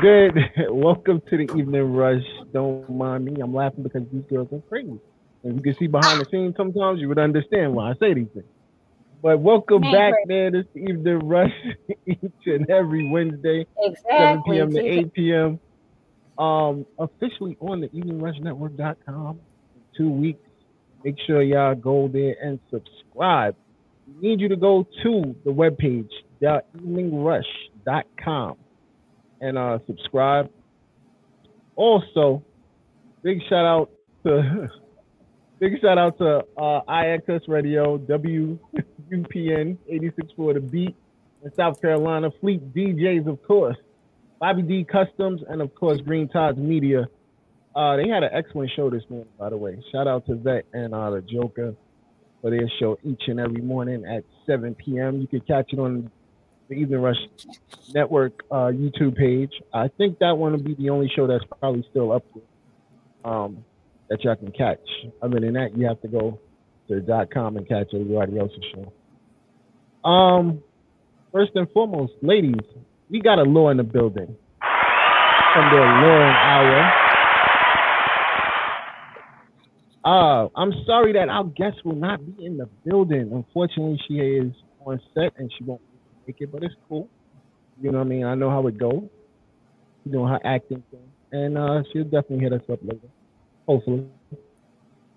Good? Welcome to the evening rush. Don't mind me. I'm laughing because these girls are crazy. And you can see behind the scenes sometimes you would understand why I say these things. But welcome Man, back, man. It's evening rush each and every Wednesday, 7 p.m. to 8 p.m. Um, officially on the eveningrushnetwork.com in two weeks. Make sure y'all go there and subscribe. We need you to go to the webpage, theeveningrush.com, and uh, subscribe. Also, big shout out to big shout out to uh, IXS Radio, WUPN 86 for the beat in South Carolina, Fleet DJs, of course, Bobby D Customs, and of course Green Tides Media. Uh, they had an excellent show this morning, by the way. Shout out to Vet and uh, the Joker for their show each and every morning at 7 p.m. You can catch it on the Evening Rush Network uh, YouTube page. I think that one will be the only show that's probably still up there um, that y'all can catch. Other than that, you have to go to dot .com and catch everybody else's show. Um, first and foremost, ladies, we got a law in the building from their law hour. Uh, I'm sorry that our guest will not be in the building. Unfortunately, she is on set and she won't it, but it's cool. You know what I mean? I know how it goes. You know her acting thing. And uh, she'll definitely hit us up later. Hopefully.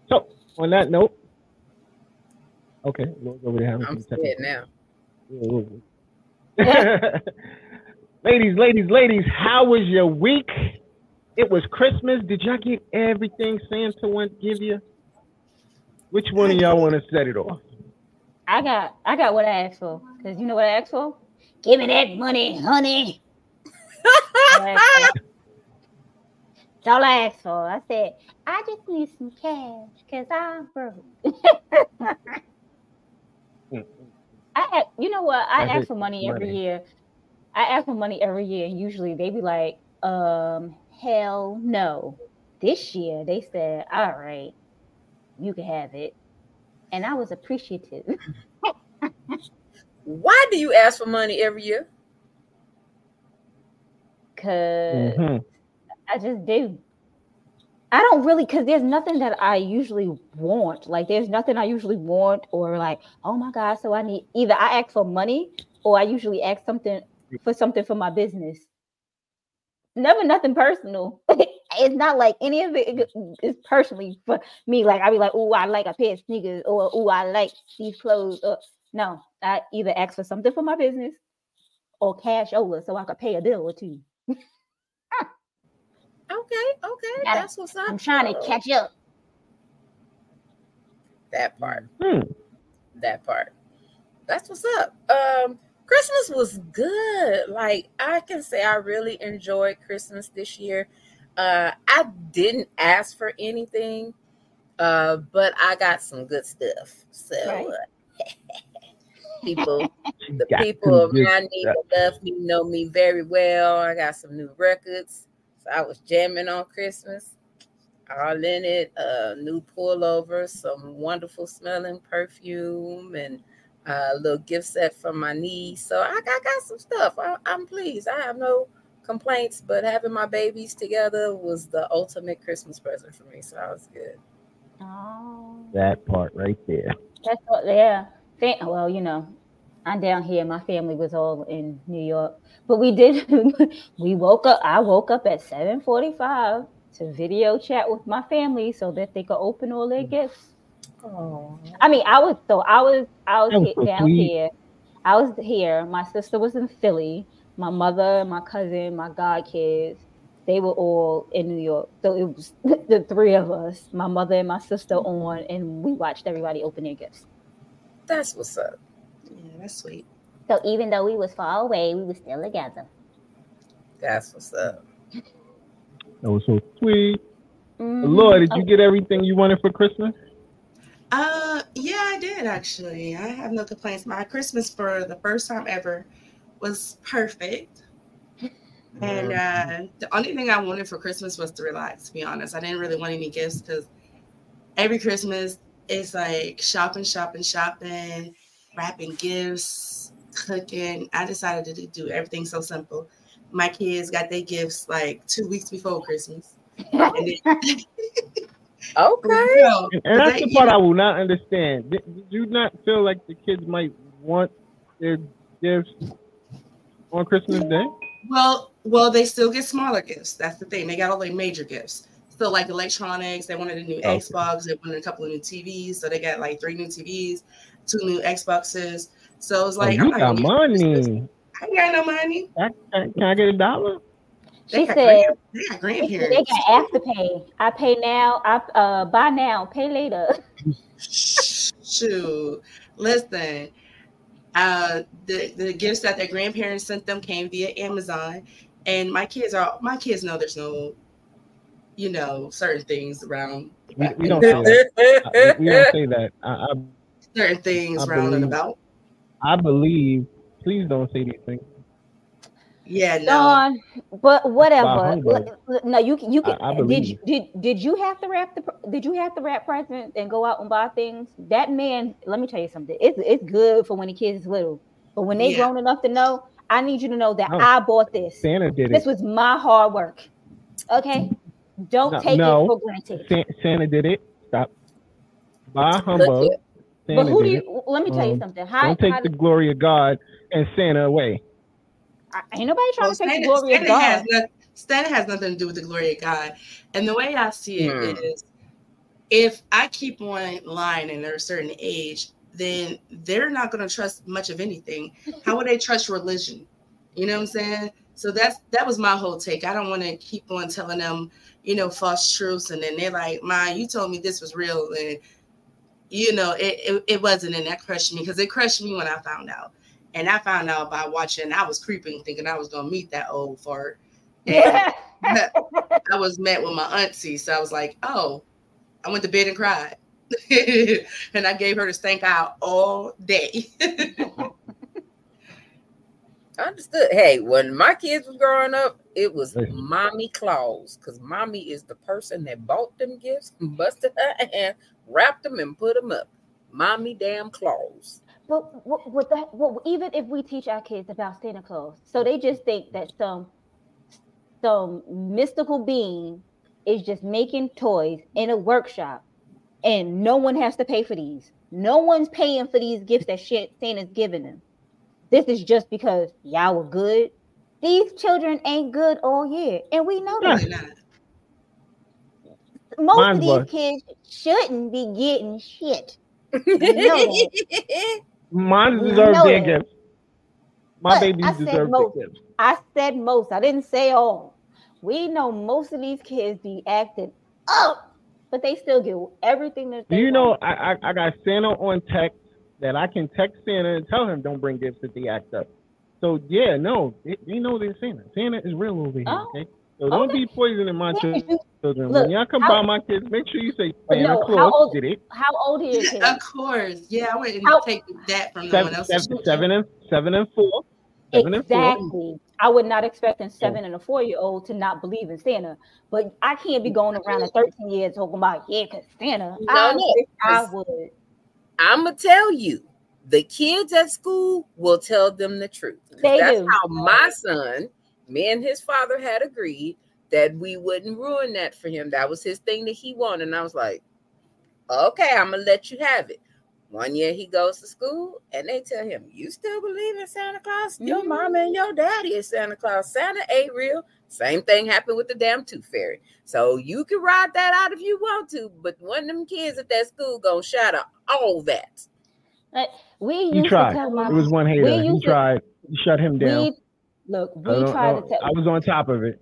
So, on that note, okay, Lord's over there having I'm some technical- now. ladies, ladies, ladies, how was your week? It was Christmas. Did y'all get everything Santa went to give you? Which one of y'all want to set it off? I got I got what I asked for. Cause you know what I asked for? Give me that money, honey. That's what I asked for. That's all I asked for. I said, I just need some cash because I'm broke. I you know what? I I ask for money every year. I ask for money every year, and usually they be like, um, hell no. This year they said, All right, you can have it. And I was appreciative. Why do you ask for money every year? Cause Mhm. I just do. I don't really because there's nothing that I usually want. Like there's nothing I usually want or like, oh my God, so I need either I ask for money or I usually ask something for something for my business. Never nothing personal. it's not like any of it is personally for me. Like I'd be like, oh, I like a pair of sneakers, or oh, I like these clothes. Or, no, I either ask for something for my business or cash over so I could pay a bill or two. Okay, okay, Gotta- that's what's up. I'm trying to catch up. that part. Hmm. That part. That's what's up. Um, Christmas was good. Like I can say, I really enjoyed Christmas this year. Uh, I didn't ask for anything, uh, but I got some good stuff. So Right. uh, people the Got people some good around me stuff. love me know me very well. I got some new records. So I was jamming on Christmas. All in it, uh, new pullover, some wonderful smelling perfume, and uh, a little gift set from my niece. So I got, got some stuff. I, I'm pleased. I have no complaints, but having my babies together was the ultimate Christmas present for me. So I was good. Oh, That part right there. that's what. Yeah. Fa- Well, you know, I'm down here. My family was all in New York, but we did. we woke up. I woke up at 7:45 to video chat with my family so that they could open all their mm. gifts. Oh, I mean, I was so I was I was was down sweet. here. I was here. My sister was in Philly. My mother, my cousin, my god kids, they were all in New York. So it was the three of us, my mother and my sister on, and we watched everybody open their gifts. that's what's up. Yeah, that's sweet. So even though we was far away, we were still together. That's what's up. That was so sweet. Mhm. Lord, did you get everything you wanted for Christmas? Uh, yeah, I did actually. I have no complaints. My Christmas for the first time ever was perfect. And uh, the only thing I wanted for Christmas was to relax, to be honest. I didn't really want any gifts because every Christmas it's like shopping, shopping, shopping, wrapping gifts, cooking. I decided to do everything so simple. My kids got their gifts like two weeks before Christmas. And then, Okay. No, And, and that's they- the part I will not understand. Did, did you not feel like the kids might want their gifts on Christmas Day? Well, well, they still get smaller gifts. That's the thing. They got all the major gifts. So like electronics, they wanted a new Okay. Xbox, they wanted a couple of new TVs. So they got like three new TVs, two new Xboxes. So it's like oh, I'm you not got gonna get Christmas. money. I ain't got no money. Can, can, can I get a dollar? They She said grand, they got they grandparents. got afterpay. I pay now. I uh buy now, pay later. Shoot, listen. Uh, the the gifts that their grandparents sent them came via Amazon, and my kids are my kids know there's no, you know, certain things around. We, we don't say that. We don't say that. I, I, certain things I round and about. I believe. Please don't say these things. Yeah, no. Don, but whatever. humbug. L- l- No, you can. You can. I- I did you, did did you have to wrap the? Did you have to wrap presents and go out and buy things? That man. Let me tell you something. It's it's good for when the kids is little, but when they Yeah. grown enough to know, I need you to know that No. I bought this. Santa did This it. This was my hard work. Okay, don't No, take no. it for granted. Sa- Santa did it. Stop. By Look humbug. here. But who do did it. you? Let me tell you Um, something. How, Don't take how the glory of God and Santa away. I- ain't nobody trying Well, to take the Santa, glory of God. has not, Santa has nothing to do with the glory of God. And the way I see it is, Hmm. if I keep on lying and they're a certain age, then they're not going to trust much of anything. How would they trust religion? You know what I'm saying? So that's that was my whole take. I don't want to keep on telling them, you know, false truths, and then they're like, "Man, you told me this was real," and you know, it it, it wasn't, and that crushed me because it crushed me when I found out. And I found out by watching. I was creeping, thinking I was gonna meet that old fart. And I was met with my auntie, so I was like, "Oh," I went to bed and cried, and I gave her the stank out all day. Understood. Hey, when my kids was growing up, it was Listen. mommy claus because mommy is the person that bought them gifts, busted her hand, wrapped them, and put them up. Mommy damn claus. But what, what that, what, even if we teach our kids about Santa Claus, so they just think that some some mystical being is just making toys in a workshop, and no one has to pay for these. No one's paying for these gifts that shit Santa's giving them. This is just because y'all were good. These children ain't good all year, and we know that. Really. Most Mine of these was. kids shouldn't be getting shit. Mine We deserve know their gifts. My But babies I deserve their gifts. I said most. I didn't say all. We know most of these kids be acting up, but they still get everything that Do they you know. I, I I got Santa on text that I can text Santa and tell him don't bring gifts if they act up. So yeah, no, they, they know they're Santa. Santa is real over here. Oh, Okay, so don't okay. be poisoning my children. Look, when y'all come how- by my kids, make sure you say Santa no, how Claus old- did it. How old are your kids? Of course, yeah, I wouldn't How- take that from no one Seven, else. seven, seven and seven and four. Seven and four. Exactly. I would not expect a seven and a four year old to not believe in Santa, but I can't be mm. going around at 13 years talking about yeah, cause Santa. No, I no, I would. I'm gonna tell you, the kids at school will tell them the truth. They That's do. how my son, me and his father had agreed that we wouldn't ruin that for him. That was his thing that he wanted. And I was like, okay, I'm gonna let you have it. One year he goes to school and they tell him, You still believe in Santa Claus? Your Mhm. mama and your daddy is Santa Claus. Santa ain't real. Same thing happened with the damn tooth fairy. So you can ride that out if you want to, but one of them kids at that school gonna shatter all that. Like, we He used tried. to tell my It was one hater. He used to- tried. He shut him down. we look, we don't tried to tell I was on top of it.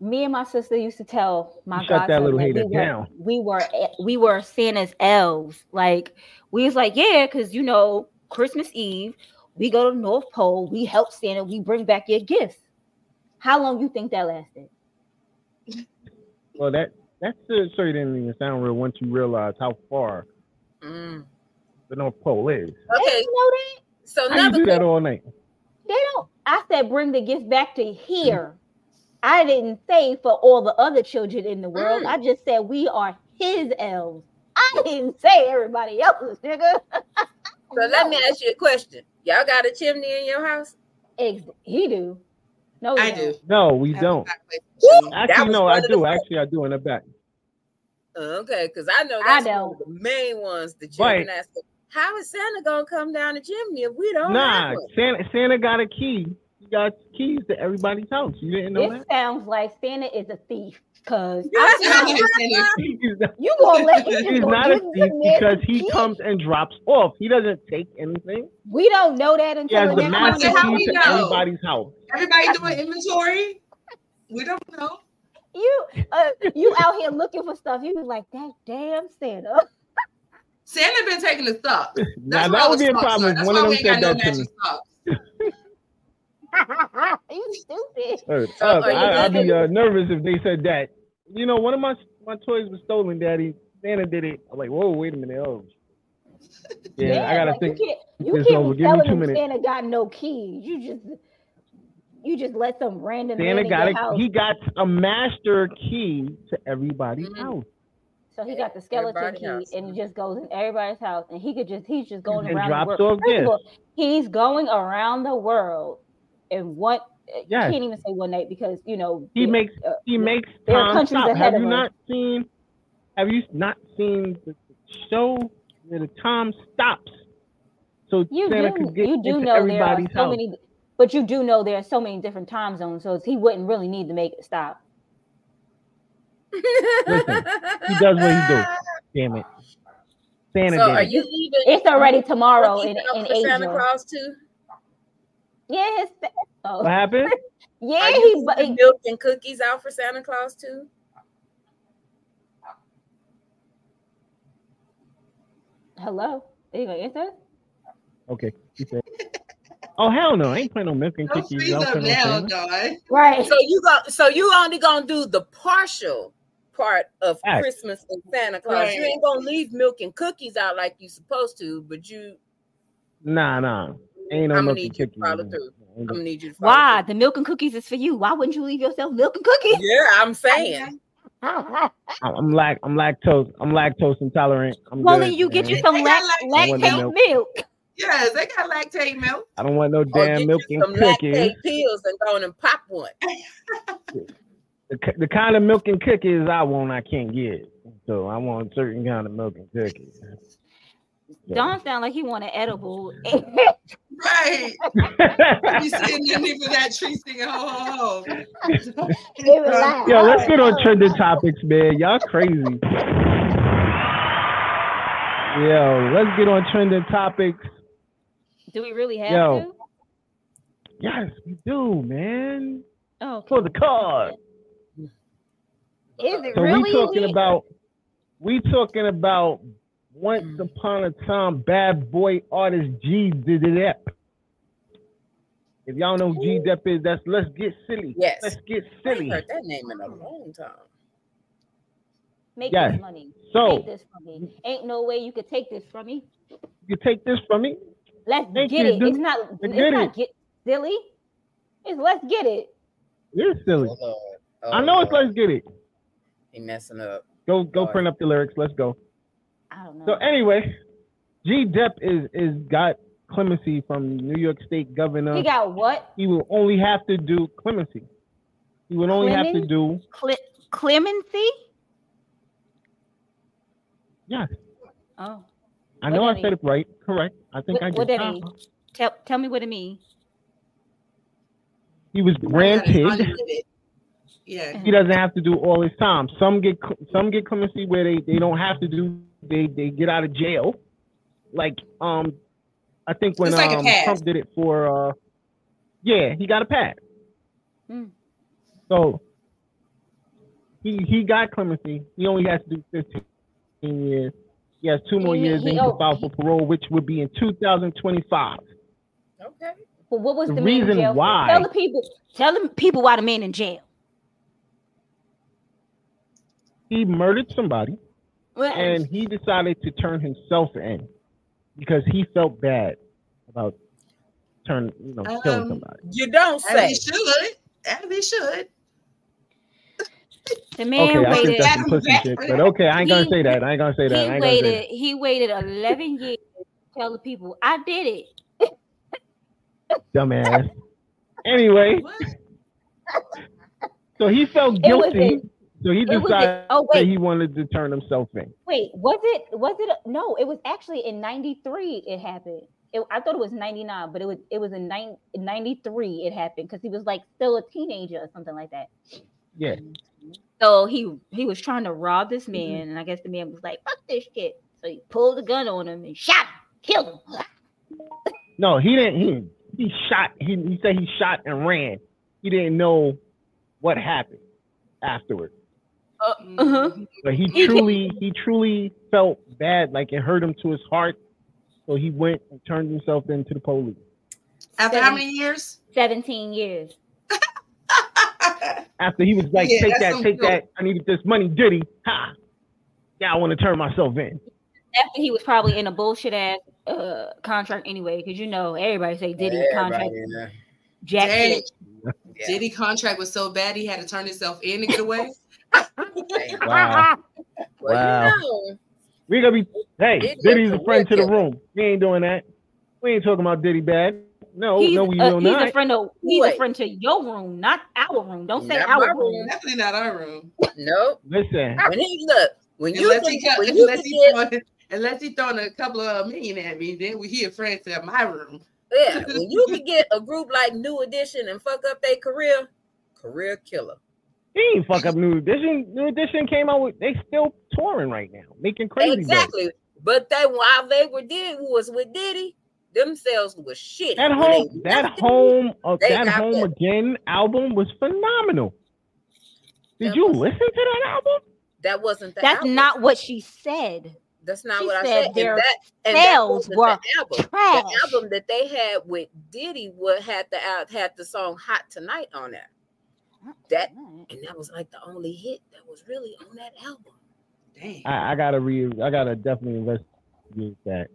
me and my sister used to tell my shut that little that hater we were, down. we were we were Santa's elves. Like we was like, yeah, because you know, Christmas Eve, we go to the North Pole, we help Santa, we bring back your gifts. How long you think that lasted? Well, that that still so you didn't even sound real once you realize how far Mm. the North Pole is. Okay, didn't know that. so now you another do that all night? They don't. I said bring the gift back to here. I didn't say for all the other children in the world. Mm. I just said we are his elves. I didn't say everybody else's, nigga. So let me ask you a question. Y'all got a chimney in your house? Ex- he do. No, I don't. No, we I have a don't. backplate Woo! machine. That Actually, no, I do. Actually, I do in the back. Okay, because I know I that's one of the main ones. The children Right. ask, "How is Santa gonna come down the chimney if we don't Nah, have? Santa Santa got a key. He got keys to everybody's house. You didn't know This that? sounds like Santa is a thief. Cause I I sound think like Santa. He's not, you gonna let him he's not a thief because he key? comes and drops off. He doesn't take anything. We don't know that He until has the the master how time. we key to know? everybody's house. Everybody doing inventory? We don't know. You uh, you out here looking for stuff. You was like that damn Santa. Santa been taking the stock. Now That's where that would be a problem if That's one why of we them ain't got said no that to matching me. stocks. you stupid. Word So up. I, I'd be uh, nervous if they said that. You know, one of my my toys was stolen, Daddy. Santa did it. I'm like, whoa, wait a minute. Oh, yeah, I gotta like, think. You can't, you can't over. be Give me two minutes. Santa got no keys. You just you just let some random Santa man in got a, house. he got a master key to everybody's Mhm. house. So he got the skeleton key, house. and he mm-hmm. just goes in everybody's house, and he could just he's just going And around the world. First of all, he's going around the world, and what you Yes. can't even say one night because you know He the- makes uh, he the- makes there are time countries stop. ahead Have of you us. not seen? Have you not seen the show where the time stops? So You Santa do, could get you do into know there are so house. many, but you do know there are so many different time zones, so he wouldn't really need to make it stop. Listen, he does what he do. Damn it, Santa So are you even? It's already tomorrow looking in, up in for Santa Claus too? Yeah, his, oh. What happened? yeah, Are he, you but leaving milk and cookies out for Santa Claus too? hello. Are you gonna answer? Okay, he said. Oh hell no! I ain't playing no milk and Don't cookies. freeze out up for now, Santa. dog. Right. So you go. So you only gonna do the partial part of Facts. Christmas and Santa Claus. You ain't gonna leave milk and cookies out like you supposed to. But you, Nah, nah. Ain't no I'ma milk need and you to cookies. follow through. I'm gonna need you to. follow Why? The milk and cookies is for you. Why wouldn't you leave yourself milk and cookies? Yeah, I'm saying. I'm I'm I'm lactose I'm lactose intolerant. I'm well, good, then you get you some They lactate lactate milk. milk. Yes, they got lactate milk. I don't want no Or damn get milk you and some cookies. lactate pills and go on and pop one. The, the kind of milk and cookies I want, I can't get. So I want certain kind of milk and cookies. So- Don't sound like he want an edible. Right. You sitting underneath of that tree singing ho ho ho. They were like, Yo, let's get on oh, trending topics, man. Y'all crazy. Yo, let's get on trending topics. Do we really have Yo. to? Yes, we do, man. Oh, For the card. Is it So really? we talking We- about we talking about once mm. upon a time bad boy artist G Dep. If y'all know G Dep is, that's let's get silly. Yes. Let's get silly. I ain't silly. heard that name in a long time. make Yes. this money. So Take this from me. Ain't no way you could take this from me. you take this from me. Let's Thank get you, it. dude. It's not. It's get not it. get silly. It's let's get it. You're silly. Lord. Oh, I know it's uh, let's get it. He messing up. Go go Lord. print up the lyrics. Let's go. I don't know. So anyway, G Dep is is got clemency from New York State governor. he got what? he will only have to do clemency. He would only have to do Cle- clemency? yes. Oh, I What know I mean? said it right. Correct. I think What, I what did. that? Uh-huh. Tell tell me what it means. He was granted. Unlimited. Yeah. He doesn't have to do all his time. Some get some get clemency where they, they don't have to do. They they get out of jail. Like um, I think when like um. Trump did it for uh, yeah, he got a pass. Hmm. So he he got clemency. He only has to do 15 years. He has two more He- years, he- then he can file for parole, which would be in 2025. Okay. But what was The the, man in reason jail for? why- Tell the people. Tell the people why the man in jail. He murdered somebody, and he decided to turn himself in because he felt bad about turn you know killing Um, somebody. You don't say. As he should. As he should. the man Okay, I think waited. that's some pussy shit, but okay, I ain't gonna He- say that. I ain't gonna say that. I He ain't gonna say waited. He waited eleven years to tell the people, "I did it." that. Dumbass. Anyway, What? so he felt It was guilty. So he decided oh that wait, he wanted to turn himself in. wait. Was it? Was it? No, it was actually in '93. It happened. It, I thought it was '99, but it was. It was in nine- '93. It happened because he was like still a teenager or something like that. Yeah. So he he was trying to rob this man, and I guess the man was like, "Fuck this shit." So he pulled the gun on him and shot him, killed him. No, he didn't. He he shot. He he said he shot and ran. He didn't know what happened afterwards. Uh, Mm-hmm. uh-huh. But he He truly, he truly felt bad, like it hurt him to his heart. So he went and turned himself into the police. After how many years? Seventeen years. After he was like, Yeah, "Take that, some take guilt. that. I needed this money, Diddy. Ha! Yeah, I want to turn myself in." After he was probably in a bullshit ass uh contract anyway, because you know everybody say Diddy contract Everybody in jack Yeah. Diddy contract was so bad he had to turn himself in to get away. Damn. Wow. Well, Wow. you know, We gonna be. Hey, Diddy Diddy's a a friend to the room. We ain't doing that. We ain't talking about Diddy bad. No, he's, no, we uh, will he's not. a friend of he's Wait. a friend to your room, not our room. Don't say Not our room. room. Definitely not our room. nope. Listen, When he look, when you Unless he, can, when unless can he get, throwing, unless he throwing a couple of million at me, then we he a friend to my room. yeah, when you can get a group like New Edition and fuck up their career, career killer. He ain't fuck up New Edition. New Edition came out with. They still touring right now, making crazy. dough. Exactly. But they while they were did was with Diddy, themselves was shit. That home, that home, uh, They that home that. again album was phenomenal. Did That you was- listen to that album? That wasn't the That's album. not what she said. That's not she what I said said. their And that and that sales were the album. Trash. The album that they had with Diddy would had the out had the song "Hot Tonight" on there, That- and that was like the only hit that was really on that album. Dang. I, I gotta re. I gotta definitely investigate that.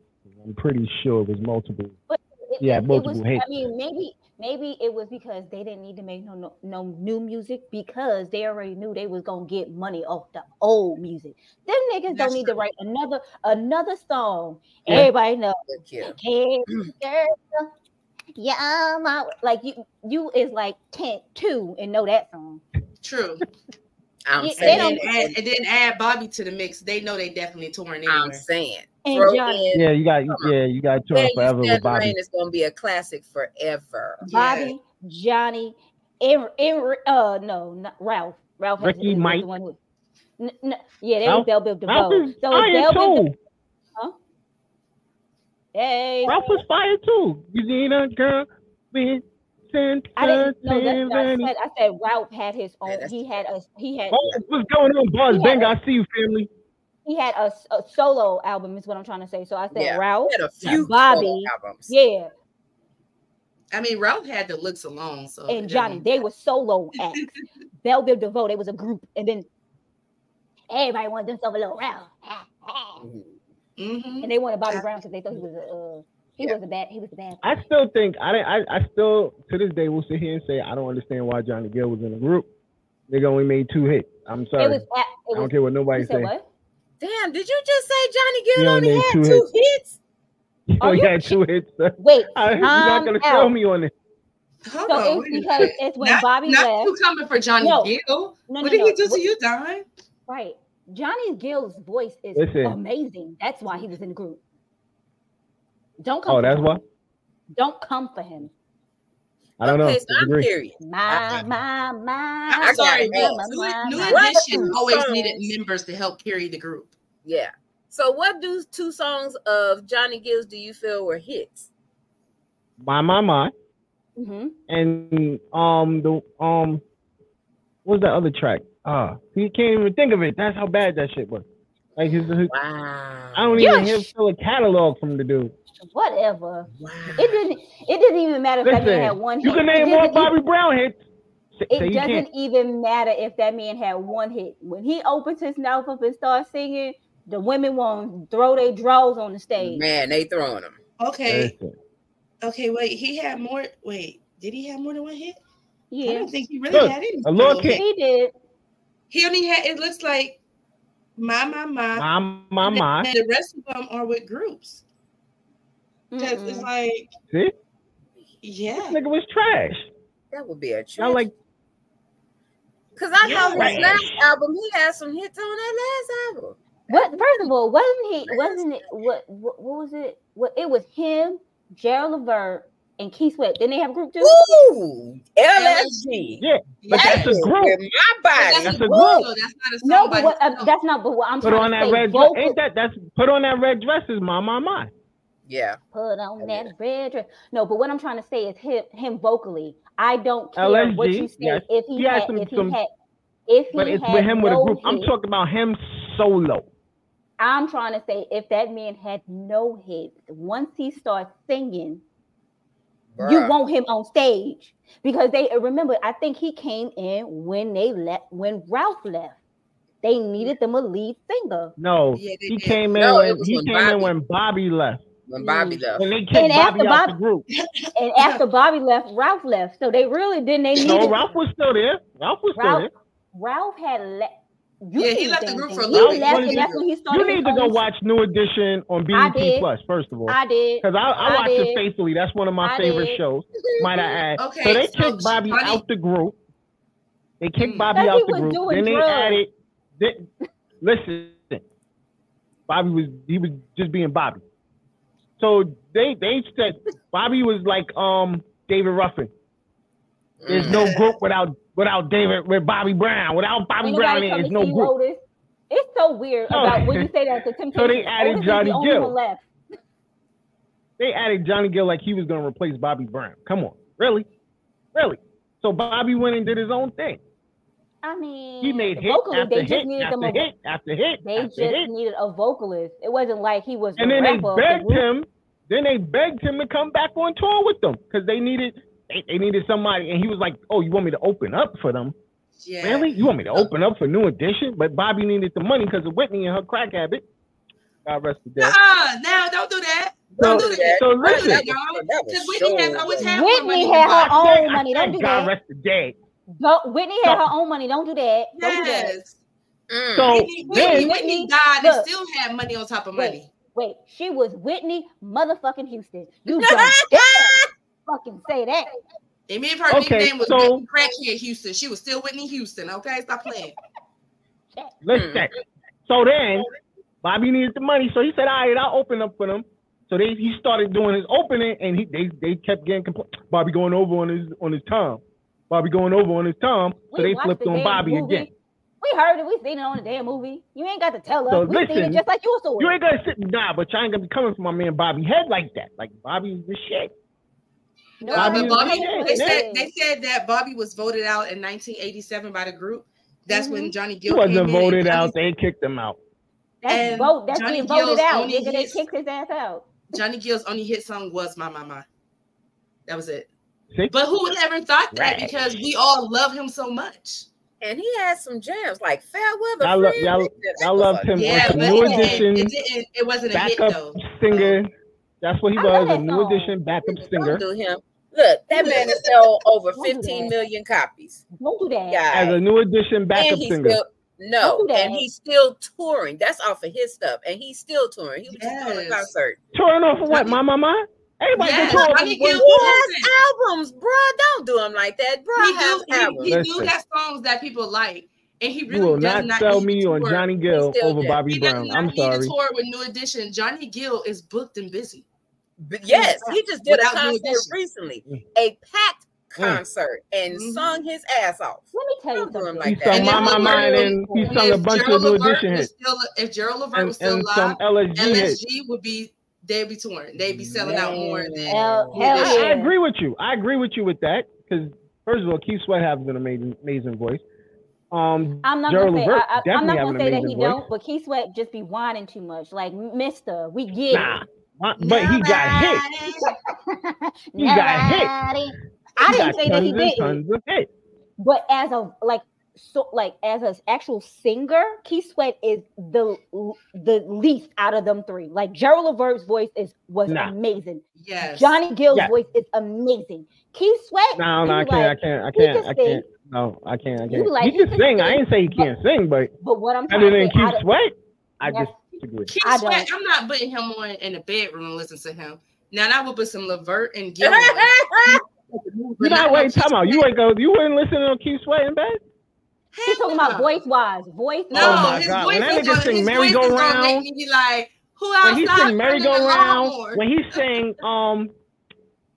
I'm pretty sure it was multiple. It- Yeah, it, it multiple was. hits. I mean, maybe maybe it was because they didn't need to make no, no no new music because they already knew they was gonna get money off the old music. Them niggas That's don't need to write another another song. Yeah. Everybody know. Good kill. Hey, girl, yeah, my like you you is like 10 two and know that song. True. I'm Yeah, they And then, don't- add, and then add Bobby to the mix. They know they definitely touring I'm saying, And Johnny, in Yeah, you got. Yeah, you got touring Where forever with Bobby. Rain is gonna be a classic forever. Bobby, Johnny, and, and uh no, not Ralph. Ralph has- Ricky, Mike. the one who. N- n- yeah, they Ralph- was Bell Biv Ralph DeVoe. So fire Bell Biv too. DeVoe. Hey, Ralph was fire too. You need a girl with sense I didn't know that. I said, I said Ralph had his own. that's he had a he had Oh, what's going on, Buzz? Yeah. Bang, I see you, family. he had a, a solo album. Is what I'm trying to say. So I said Yeah. Ralph. Had a few Bobby, solo albums. Yeah, I mean, Ralph had the looks alone. So and it Johnny, they were solo acts. Bell Biv DeVoe, they was a group, and then everybody wanted themselves a little Ralph, Mhm. Mhm. and they wanted Bobby Brown because they thought he was a uh, he Yeah. was a bad he was a bad. I still think I didn't. I, I still to this day will sit here and say I don't understand why Johnny Gill was in the group. Nigga only made two hits. I'm sorry. It was. At, I don't care what nobody said say. what? Damn, did you just say Johnny Gill only only had two two hits? He Are only you had two hits. sir. Wait, I- You're not gonna out. show me on it. Hold So on, it's because it's when not, Bobby not left. you coming for Johnny No. Gill. No, no, what did no. he do to you, Don? Right. Johnny Gill's voice is Listen. amazing. That's why he was in the group. Don't come. Oh, for that's him. why. Don't come for him. I don't okay, know. so I'm Disagree. curious. My, my, my. I'm sorry, got but it. New, New my, Edition always songs? needed members to help carry the group. Yeah. So what do two songs of Johnny Gills do you feel were hits? My my my. hmm And um the um what was that other track? Ah, he can't even think of it. That's how bad that shit was. Like his, his Wow. I don't even Yes. have still a catalog from the dude. Whatever. Wow. It didn't. It didn't even matter if that man had Listen, one hit. you can name more doesn't Bobby Brown hits. Say, It say doesn't can't. even matter if that man had one hit. When he opens his mouth up and starts singing, the women won't throw their drawers on the stage. Man, they throwing them. Okay. Listen. Okay, wait. He had more. Wait, did he have more than one hit? Yeah. I don't think he really Look, had any. a little solo kid. he did. He only had. It looks like my my my. My my and my. then The rest of them are with groups. Because it's like, See? yeah. This nigga was trash. That would be a I trip. like Because I know his Yeah. last album, he had some hits on that last album. What? First of all, wasn't he? Wasn't it? What? What, what was it? What? It was him, Gerald Levert, and Keith Sweat. Didn't they have a group too? Ooh, LSG. yeah, but Yeah. that's a group. With my body. That's a a group, group. though. That's not a song No, but what, uh, that's not. But what I'm Put on to that say, red dress. Ain't that that's put on that red dress is my my my. Yeah. Put on Yeah. that red dress. No, but what I'm trying to say is him, him vocally. I don't care LSG, what you say. yes. If he, He has had, some- if he some- had, if he But it's had with him with a no group. I'm talking about him solo. I'm trying to say if that man had no hits, once he starts singing, you want him on stage because they uh, remember. I think he came in when they left when Ralph left. They needed them a lead singer, No, Yeah, he did. came in No, when he when came in when Bobby left. When Bobby mm. left. When they kicked And Bobby after out the group. and after Bobby left, Ralph left. So they really didn't. They needed No, Ralph was still there. Ralph was still there. Ralph had left. Yeah, he left the group for a little bit. left, What and that's you when he started. You need to go watch New Edition on I BET Plus first of all, I did. because I, I, I watch it faithfully. That's one of my I favorite did. shows. Might I add? Okay, so they so kicked Bobby Johnny- out the group. They kicked Mm. Bobby out the group. doing Then they drugs. added. They, listen, Bobby was he was just being Bobby. So they they said Bobby was like um David Ruffin. There's Mm. no group without without David with Bobby Brown. Without Bobby Ain't Brown, there's no group. Otis. It's so weird So- about when you say that. The. So they added Otis Johnny the Gill. left. They added Johnny Gill like he was gonna replace Bobby Brown. Come on, really, really. So Bobby went and did his own thing. I mean, He made hit vocally, after they just hit needed after them. A, hit after hit they after just hit. needed a vocalist. It wasn't like he was. And the then they the begged group. him. Then they begged him to come back on tour with them because they needed they, they needed somebody. And he was like, "Oh, you want me to open up for them? Yeah. Really? You want me to open up for New Edition?" But Bobby needed the money because of Whitney and her crack habit. God rest the dead. Uh-uh, now don't do that. So, Don't do that. so Don't do listen, that, That y'all. that was Because Whitney has always had more Whitney money had than her Bobby. I own money. Don't said do God that. rest the dead. Don't, Whitney had No. her own money. Don't do that. Don't do that. Yes. Mm. So Whitney, Whitney, Whitney died and still had money on top of Wait. money. Wait, she was Whitney motherfucking Houston. You don't dare fucking say that. And if her Okay, nickname was so- Whitney Crackhead Houston, she was still Whitney Houston. Okay, stop playing. listen. Hmm. So then, Bobby needed the money, so he said, "All right, I'll open up for them." So they he started doing his opening, and he they they kept getting compl- Bobby going over on his on his time. Bobby going over on his time, so We they watched flipped the on Bobby movie. again. We heard it. We seen it on the damn movie. You ain't got to tell us. So we seen listen, it just like you saw it. You ain't gonna sit and die, but you ain't gonna be coming for my man Bobby head like that. Like Bobby's the shit. No, Bobby but Bobby, they said they said that Bobby was voted out in 1987 by the group. That's when mm-hmm. Johnny He Gill wasn't came voted out. They kicked him out. That's and vote. That's Johnny being voted Gill's out. only Nigga, they kicked his ass out. Johnny Gill's only hit song was "My My My." That was it. See? But who would ever thought that? Right. Because we all love him so much. And he had some jams like Fair Weather. Y'all lo- y'all- y'all was loved him. Yeah, but New it, Edition, it didn't. It wasn't a hit Backup though. singer. Uh-huh. That's what he I was. A New song. Edition backup singer. Don't do him. Look, that man has sold over Don't do 15 that. million copies. Don't do that. Yeah. As a New Edition backup and he's singer. still no, Don't do that. and he's still touring. That's off of his stuff, and he's still touring. He was just doing a concert. Touring off of what? My mama. Everybody Yes, can tour. Johnny off of Gill- one- He has albums, bro. Don't do him like that, bro. He, has do, he, albums. he do Listen. got songs that people like, and he You will does not not sell me on. Johnny Gill over did. Bobby He does Brown. not I'm need sorry. to tour with New Edition. Johnny Gill is booked and busy. But yes, he just did a Without New concert recently, Mm. a packed Mm. concert, and Mhm. sung his ass off. Let me tell you him something. like He that. sung And My if My Mind and he and sung a if bunch of Gerald New Levert Edition hits. Still, if Gerald Levert And, was still and alive, some LSG. LSG would be they'd be torn. They'd be selling out more than Hell- New hell I, I agree with you. I agree with you with that because first of all, Keith Sweat has an amazing, amazing voice. Um, I'm not Gerald gonna say Levert I, I, I'm not gonna say that he voice. don't, but Keith Sweat just be whining too much. Like Mister, we get Nah, uh, but he got hit. it. He got hit. Nobody- He I didn't say that he didn't, Tons of hits. but as a like so like as an actual singer, Keith Sweat is the the least out of them three. Like Gerald Levert's voice is was Nah. amazing. Yes. Johnny Gill's Yeah. voice is amazing. Keith Sweat, No, no, I can't, I can't, I can't, can I can't. No, I can't, I You can't. like, he he can can sing. I sing, ain't say he can't sing, but but what I'm trying other to than say, Keith Sweat, I Yes. just disagree. Keith I Sweat, don't. I'm not putting him on in the bedroom and listen to him. Now that would put some Levert and Gill. on. You But not wait, Keith time out. You ain't go. You wouldn't listen to Keith Sweat in bed? He's talking about voice wise, voice. No, Oh my his God. voice When that is nigga gonna, sing Merry Go Round, make me be like, who else? when outside he sing merry go round, when he sing um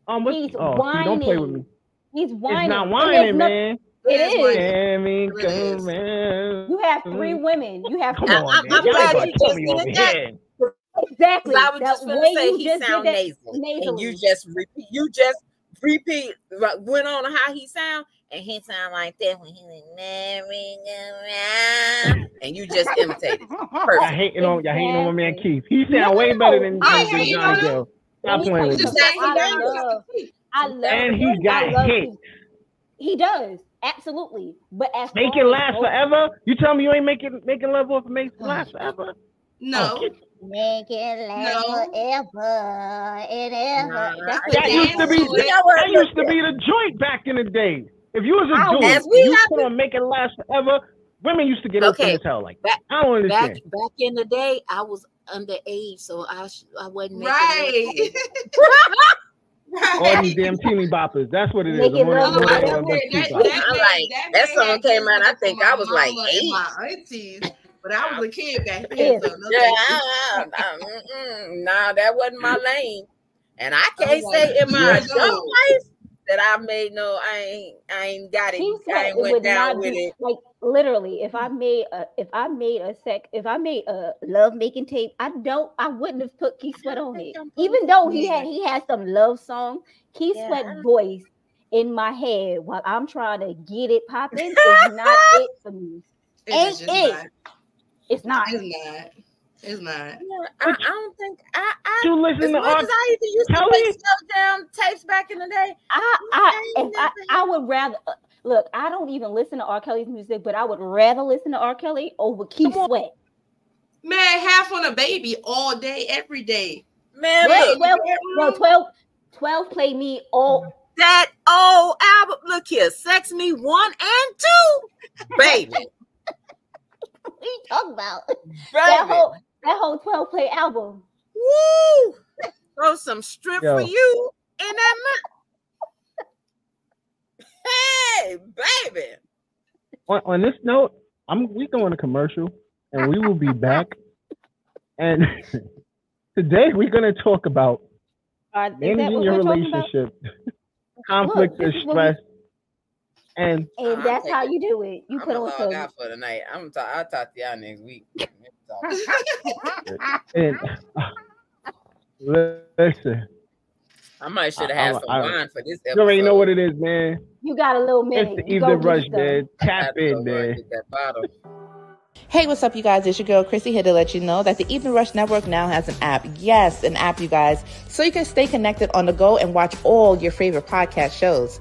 um what He's oh see, don't play with me. whining. He's whining. It's not whining, there's no- man. It It is is. whining. Merry It really is. go round. You have three women. You have Come three. I- on, I'm- I'm glad you just did over that. here. Exactly. 'Cause I was That just gonna way say you he just sound that nasal, and you just repeat. You just repeat right, went on how he sound, and he sound like that when he was merry go and you just imitated. Y'all Perfect. hating on y'all hating on my man Keith. He sound No, way better than, I than, than Johnny on him. Gill. Let Stop playing with you me. Saying I love, I love, And he got love hit. He does absolutely, but as Make it last vocal- forever. You tell me you ain't making making love off of make it last forever. No. Oh, get- Make it last No. forever and ever. Nah, That's I what that used to be to it. You know what? that used to be the joint back in the day. If you was a dude, as you have put on make it last forever. Women used to get open Okay, as hell like back- I don't understand. back in the day, I was underage, so I I wasn't making Right. All right. these damn teeny boppers. That's what it is. Make it more- love more you. they that, that, that, teeny boppers. that, I'm like, that, that song came out, I think I was like mama eight. My aunties, but I was a kid back then. Yeah. So no Yeah. I, I, I, mm-mm, nah, that wasn't my lane. And I can't I'm say like, in my years adult life that I made no, I ain't, I ain't got it. Keith I it went would down not with be it. like literally if I made a if I made a sec if I made a love making tape, I don't I wouldn't have put Keith Sweat on it. Even though he had he had some love songs, Keith Yeah, Sweat voice in my head while I'm trying to get it popping is not it for me. It Ain't it? not. It's not. It's not. It's not. Yeah, I, I don't think I, I You as listen to much R. as I even used to Kelly? play slow down tapes back in the day. I, I, ain't I, I would rather uh, look. I don't even listen to R. Kelly's music, but I would rather listen to R. Kelly over Keith Come. Sweat. Man, half on a baby all day, every day. Man, Well, look, well, well, 12, 12 play me all. that old album. Look here, Sex Me One and Two, baby, What are you talking about? That baby. whole that whole 12 play album. Woo! Throw some strip Yo. for you in that mouth. Hey, baby. on, on this note, I'm we going to commercial and we will be back. And today we're gonna talk about uh, Are, managing your we're talking about? relationship, conflict Look, or this is what we- stress, and And that's how you do it. You I'm put gonna on log some. out for tonight. I'm talk, I'll talk to y'all next week. And listen, I might should have had some I- wine for this episode. you already know what it is, man. You got a little minute. It's the You evening rush, it man. Tap had to go in, run man. get that bottle. Hey, what's up, you guys? It's your girl, Chrissy, here to let you know that the Evening Rush Network now has an app. Yes, an app, you guys, so you can stay connected on the go and watch all your favorite podcast shows.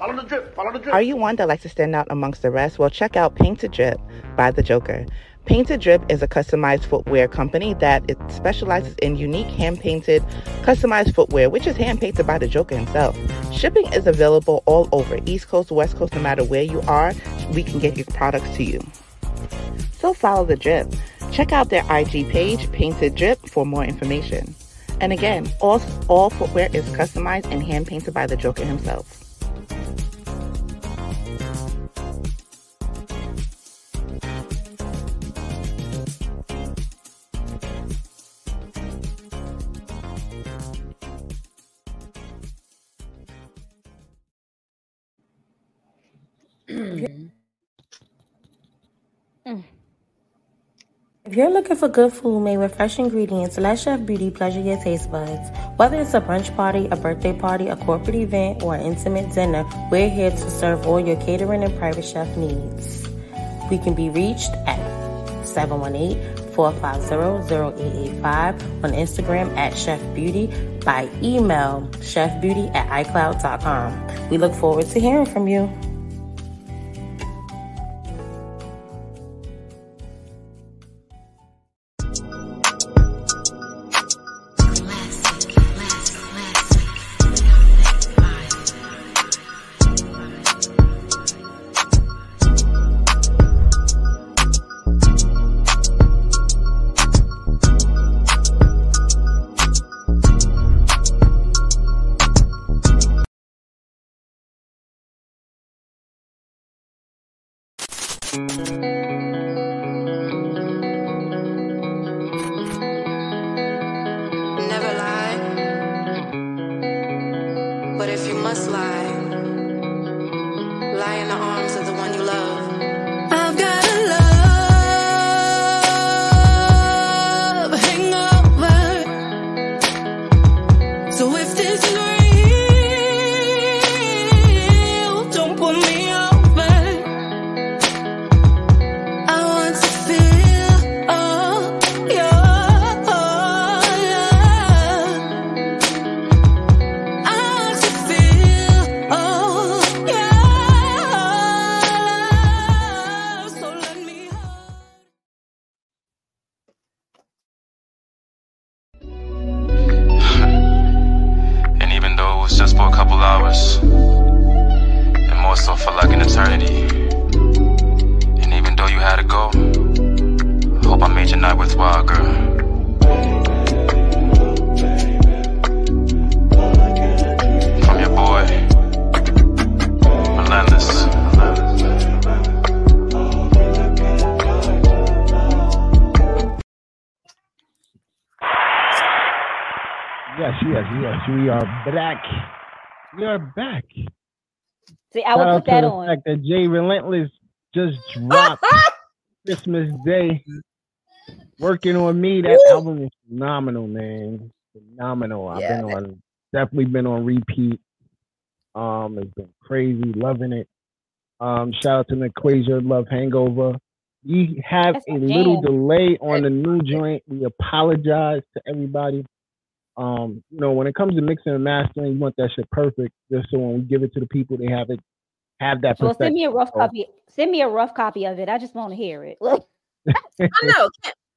Follow the drip. Follow the drip. Are you one that likes to stand out amongst the rest? Well, check out Painted Drip by The Joker. Painted Drip is a customized footwear company that it specializes in unique hand-painted, customized footwear, which is hand-painted by the Joker himself. Shipping is available all over, East Coast, West Coast, no matter where you are, we can get your products to you. So follow the drip. Check out their IG page, Painted Drip, for more information. And again, all, all footwear is customized and hand painted by the Joker himself. Mm. Mm. If you're looking for good food made with fresh ingredients, let Chef Beauty pleasure your taste buds. Whether it's a brunch party, a birthday party, a corporate event, or an intimate dinner, we're here to serve all your catering and private chef needs. We can be reached at 718-450-0885 on Instagram at Chef Beauty by email chefbeauty at icloud.com. We look forward to hearing from you. Back. We are back. See, I would put that on. fact that Jay Relentless just dropped Christmas Day. Working on me. That Woo! album is phenomenal, man. Phenomenal. I've Yeah, been on definitely been on repeat. Um, it's been crazy, loving it. Um, shout out to Naquasia, Love Hangover. We have That's a little delay on the new joint. We apologize to everybody. Um, you know, when it comes to mixing and mastering, you want that shit perfect, just so when we give it to the people, they have it, have that Well, send me a rough copy. Send me a rough copy of it. I just want to hear it. Look, I know.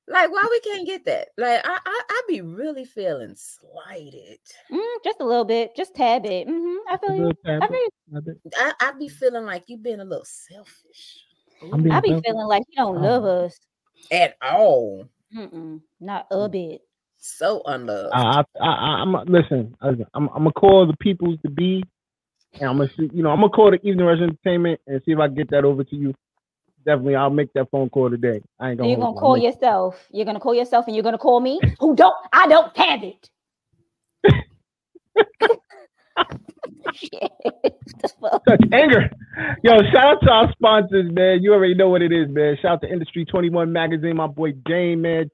Like, why we can't get that? Like, I, I, I be really feeling slighted. mm, just a little bit, just tad bit. hmm I feel you. I tab- feel it. I, I be feeling like you been a little selfish. I'm being I be selfish. feeling like you don't love us. At all. Mm-mm, not a bit. So unloved. I, I, I, I'm listen. I'm, I'm, I'm gonna call the peoples to be, and I'm gonna see. You know, I'm gonna call the Evening Rush Entertainment and see if I can get that over to you. Definitely, I'll make that phone call today. I ain't gonna. you're gonna call make- yourself. You're gonna call yourself, and you're gonna call me. Who don't? I don't have it. Shit. The fuck? Such anger. Yo, shout out to our sponsors, man. You already know what it is, man. Shout out to Industry 21 Magazine, my boy Dane, man.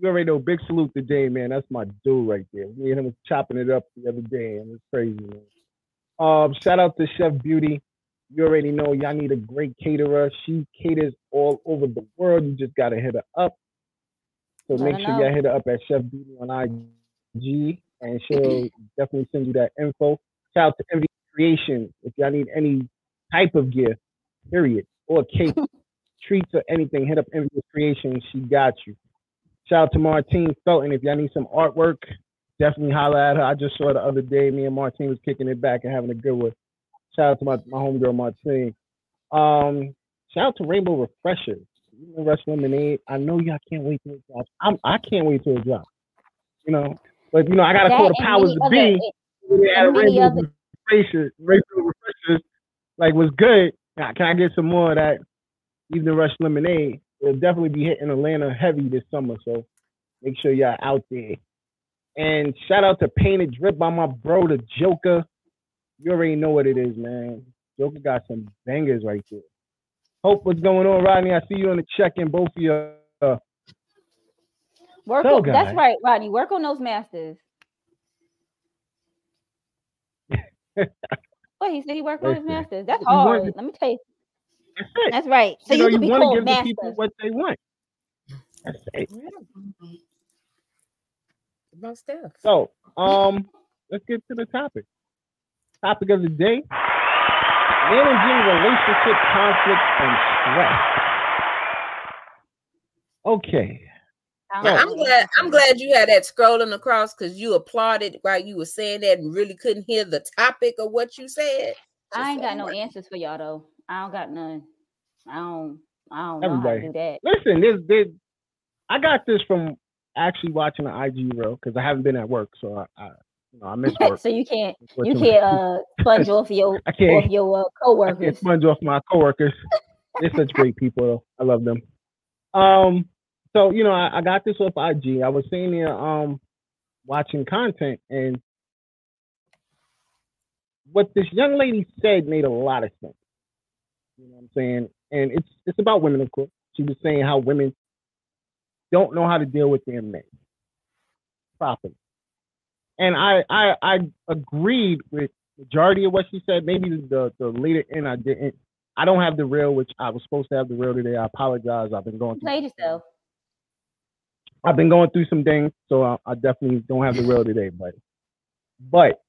You already know. Big salute to Dane, man. That's my dude right there. Me and him was chopping it up the other day, and it's crazy, man. Um, shout out to Chef Beauty. You already know y'all need a great caterer. She caters all over the world. You just gotta hit her up. So make sure know. y'all hit her up at Chef Beauty on IG, and she'll definitely send you that info. Shout out to Envy Creation if y'all need any type of gift, period, or cake. treats or anything, hit up Envious Creation. She got you. Shout out to Martine Felton. If y'all need some artwork, definitely holler at her. I just saw the other day. Me and Martine was kicking it back and having a good one. Shout out to my, my homegirl Martine. Um, shout out to Rainbow Refreshers. Rush Lemonade. I know y'all can't wait till it drops. I'm I can't wait till it drops. You know, but you know, I gotta That call the powers to be. Rainbow Refreshers, Rainbow Refreshers, like was good. Now, Can I get some more of that Evening Rush Lemonade? It'll definitely be hitting Atlanta heavy this summer, so make sure y'all out there. And shout out to Painted Drip by my bro, the Joker. You already know what it is, man. Joker got some bangers right there. Hope what's going on, Rodney. I see you on the check in, both of you. Uh, Work So, on, that's right, Rodney. Work on those masters. What he said he worked on his masters. That's hard. Let me tell you. That's it. That's right. So you you, know, you want to called give the people what they want. That's it. Most deaf. So, um, let's get to the topic. Topic of the day: managing relationship conflict and stress. Okay. Now, I'm glad I'm glad you had that scrolling across because you applauded while you were saying that and really couldn't hear the topic of what you said. I ain't got no answers for y'all though. I don't got none. I don't. I don't know Everybody. how to do that. Listen, this there's, I got this from actually watching the IG reel because I haven't been at work, so I, I you know, I miss work. so you can't. You can't uh sponge off your I can't- off your uh, I can't coworkers. sponge off my coworkers. They're such great people. Though. I love them. Um, so you know, I, I got this off IG. I was sitting there um watching content, and what this young lady said made a lot of sense. You know what I'm saying? And it's it's about women, of course. She was saying how women don't know how to deal with their men properly. And I I I agreed with majority of what she said. Maybe the the later end I didn't. I don't have the real, which I was supposed to have the real today. I apologize. I've been going You through played yourself. I've been going through some things, so I, I definitely don't have the real today. But, but,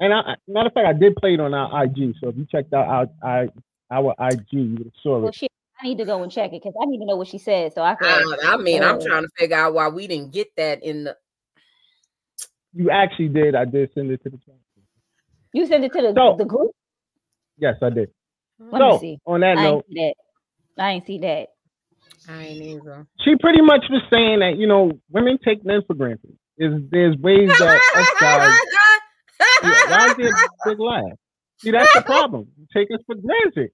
and I, I- matter of fact, I did play it on our IG. So if you checked out our our, our IG, you would have saw Well, it. shit. I need to go and check it because I need to know what she said so I can. I, I mean, I'm uh, trying to figure out why we didn't get that in the. You actually did. I did send it to the chat. You sent it to the So- the group. Yes, I did. Let me So see. on that I note, ain't that. I ain't see that. I ain't either. she pretty much was saying that you know women take men for granted. Is there's ways that us guys. Yeah, why is there a big laugh? See, that's the problem. You take us for granted.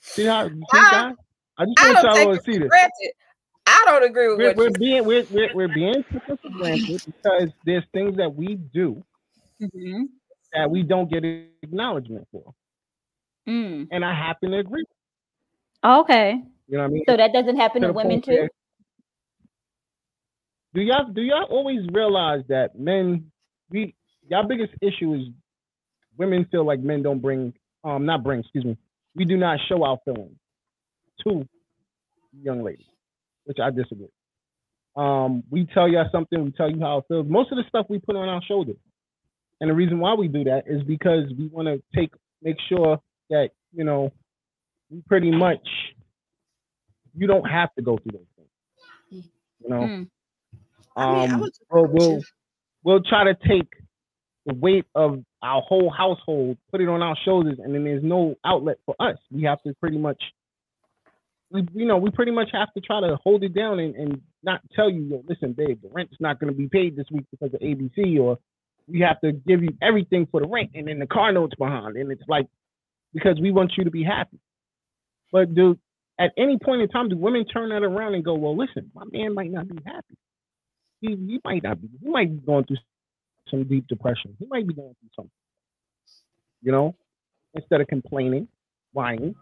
See how? You see, I- guys? I just I want don't y'all take to see for this. granted. I don't agree with we're, what we're you being we're, we're, we're being taken for granted because there's things that we do Mm-hmm. that we don't get acknowledgement for, Mm. and I happen to agree. Okay. You know what I mean? So that doesn't happen To to women point where- too. Do y'all do y'all always realize that men we y'all biggest issue is women feel like men don't bring um not bring excuse me we do not show our feelings to young ladies, which I disagree. Um, we tell y'all something, we tell you how it feels. Most of the stuff we put on our shoulders, and the reason why we do that is because we want to take make sure that you know we pretty much you don't have to go through those things. You know, Mm. I mean, I um, we'll, we'll we'll try to take the weight of our whole household, put it on our shoulders, and then there's no outlet for us. We have to pretty much, we you know, we pretty much have to try to hold it down and, and not tell you, Yo, listen, babe, the rent's not going to be paid this week because of ABC, or we have to give you everything for the rent, and then the car note's behind, and it's like because we want you to be happy. But do at any point in time do women turn that around and go, well, listen, my man might not be happy. He, he might not be. He might be going through some deep depression. He might be going through something. You know, instead of complaining, whining,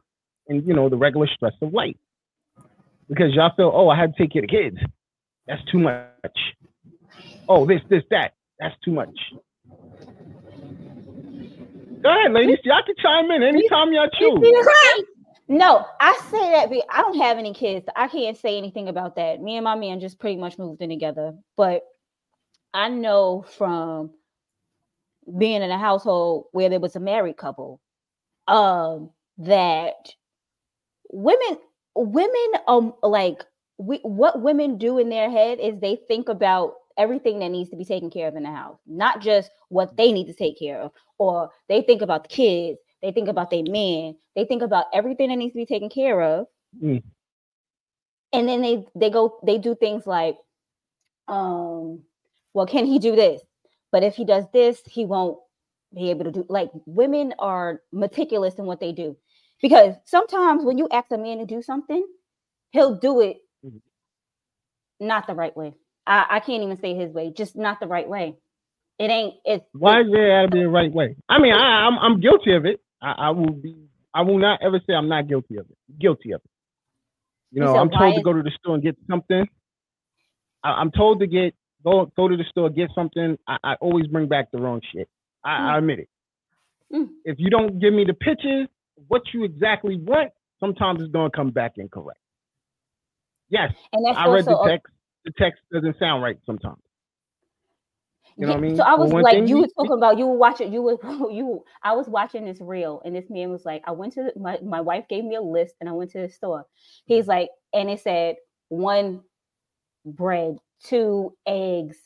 and you know the regular stress of life. Because y'all feel, oh, I had to take care of the kids. That's too much. Oh, this, this, that. That's too much. Go ahead, ladies. Y'all can chime in anytime y'all choose. No, I say that I don't have any kids. I can't say anything about that. Me and my man just pretty much moved in together. But I know from being in a household where there was a married couple, um, that women women um like we what women do in their head is they think about everything that needs to be taken care of in the house, not just what they need to take care of, or they think about the kids, they think about their men, they think about everything that needs to be taken care of. Mm. And then they they go they do things like, um, well, can he do this? But if he does this, he won't be able to do like women are meticulous in what they do. Because sometimes when you ask a man to do something, he'll do it Mhm. not the right way. I, I can't even say his way, just not the right way. It ain't it's Why is there gotta be the right way? I mean, I, I'm I'm guilty of it. I, I will be. I will not ever say I'm not guilty of it. Guilty of it. You know, said I'm told to go to the store and get something. I, I'm told to get go go to the store get something. I, I always bring back the wrong shit. I, I admit it. Mm. If you don't give me the pictures, what you exactly want, sometimes it's gonna come back incorrect. Yes, and that's I read the a- text. The text doesn't sound right sometimes. You know what I mean? So I was like, you were talking about you were watching you were you I was watching this reel and this man was like, I went to the, my my wife gave me a list and I went to the store. He's like, and it said one bread, two eggs,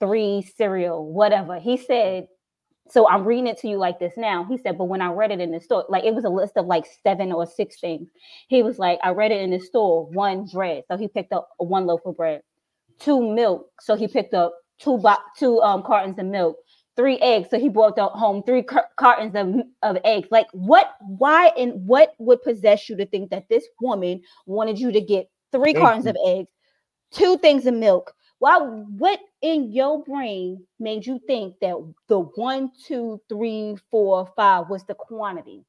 three cereal, whatever. He said, so I'm reading it to you like this now. He said, but when I read it in the store, like it was a list of like seven or six things. He was like, I read it in the store, one bread. So he picked up one loaf of bread, two milk. So he picked up two bo- two um cartons of milk, three eggs. So he brought the- home three car- cartons of, of eggs. Like what? Why and what would possess you to think that this woman wanted you to get three Thank cartons you. of eggs, two things of milk? Why? What in your brain made you think that the one, two, three, four, five was the quantity?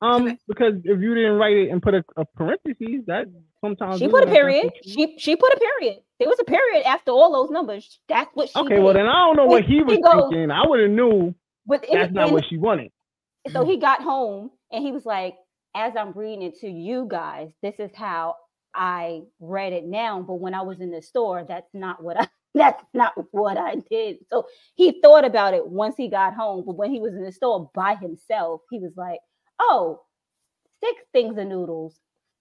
Um, because if you didn't write it and put a, a parentheses, that sometimes She put a period. She she put a period. There was a period after all those numbers. That's what she Okay, well then I don't know what he was He goes- thinking. I would have knew But in- that's not in- what she wanted. so he got home and he was like, as I'm reading it to you guys, this is how I read it now. But when I was in the store, that's not what I that's not what I did. So he thought about it once he got home. But when he was in the store by himself, he was like, oh, six things of noodles,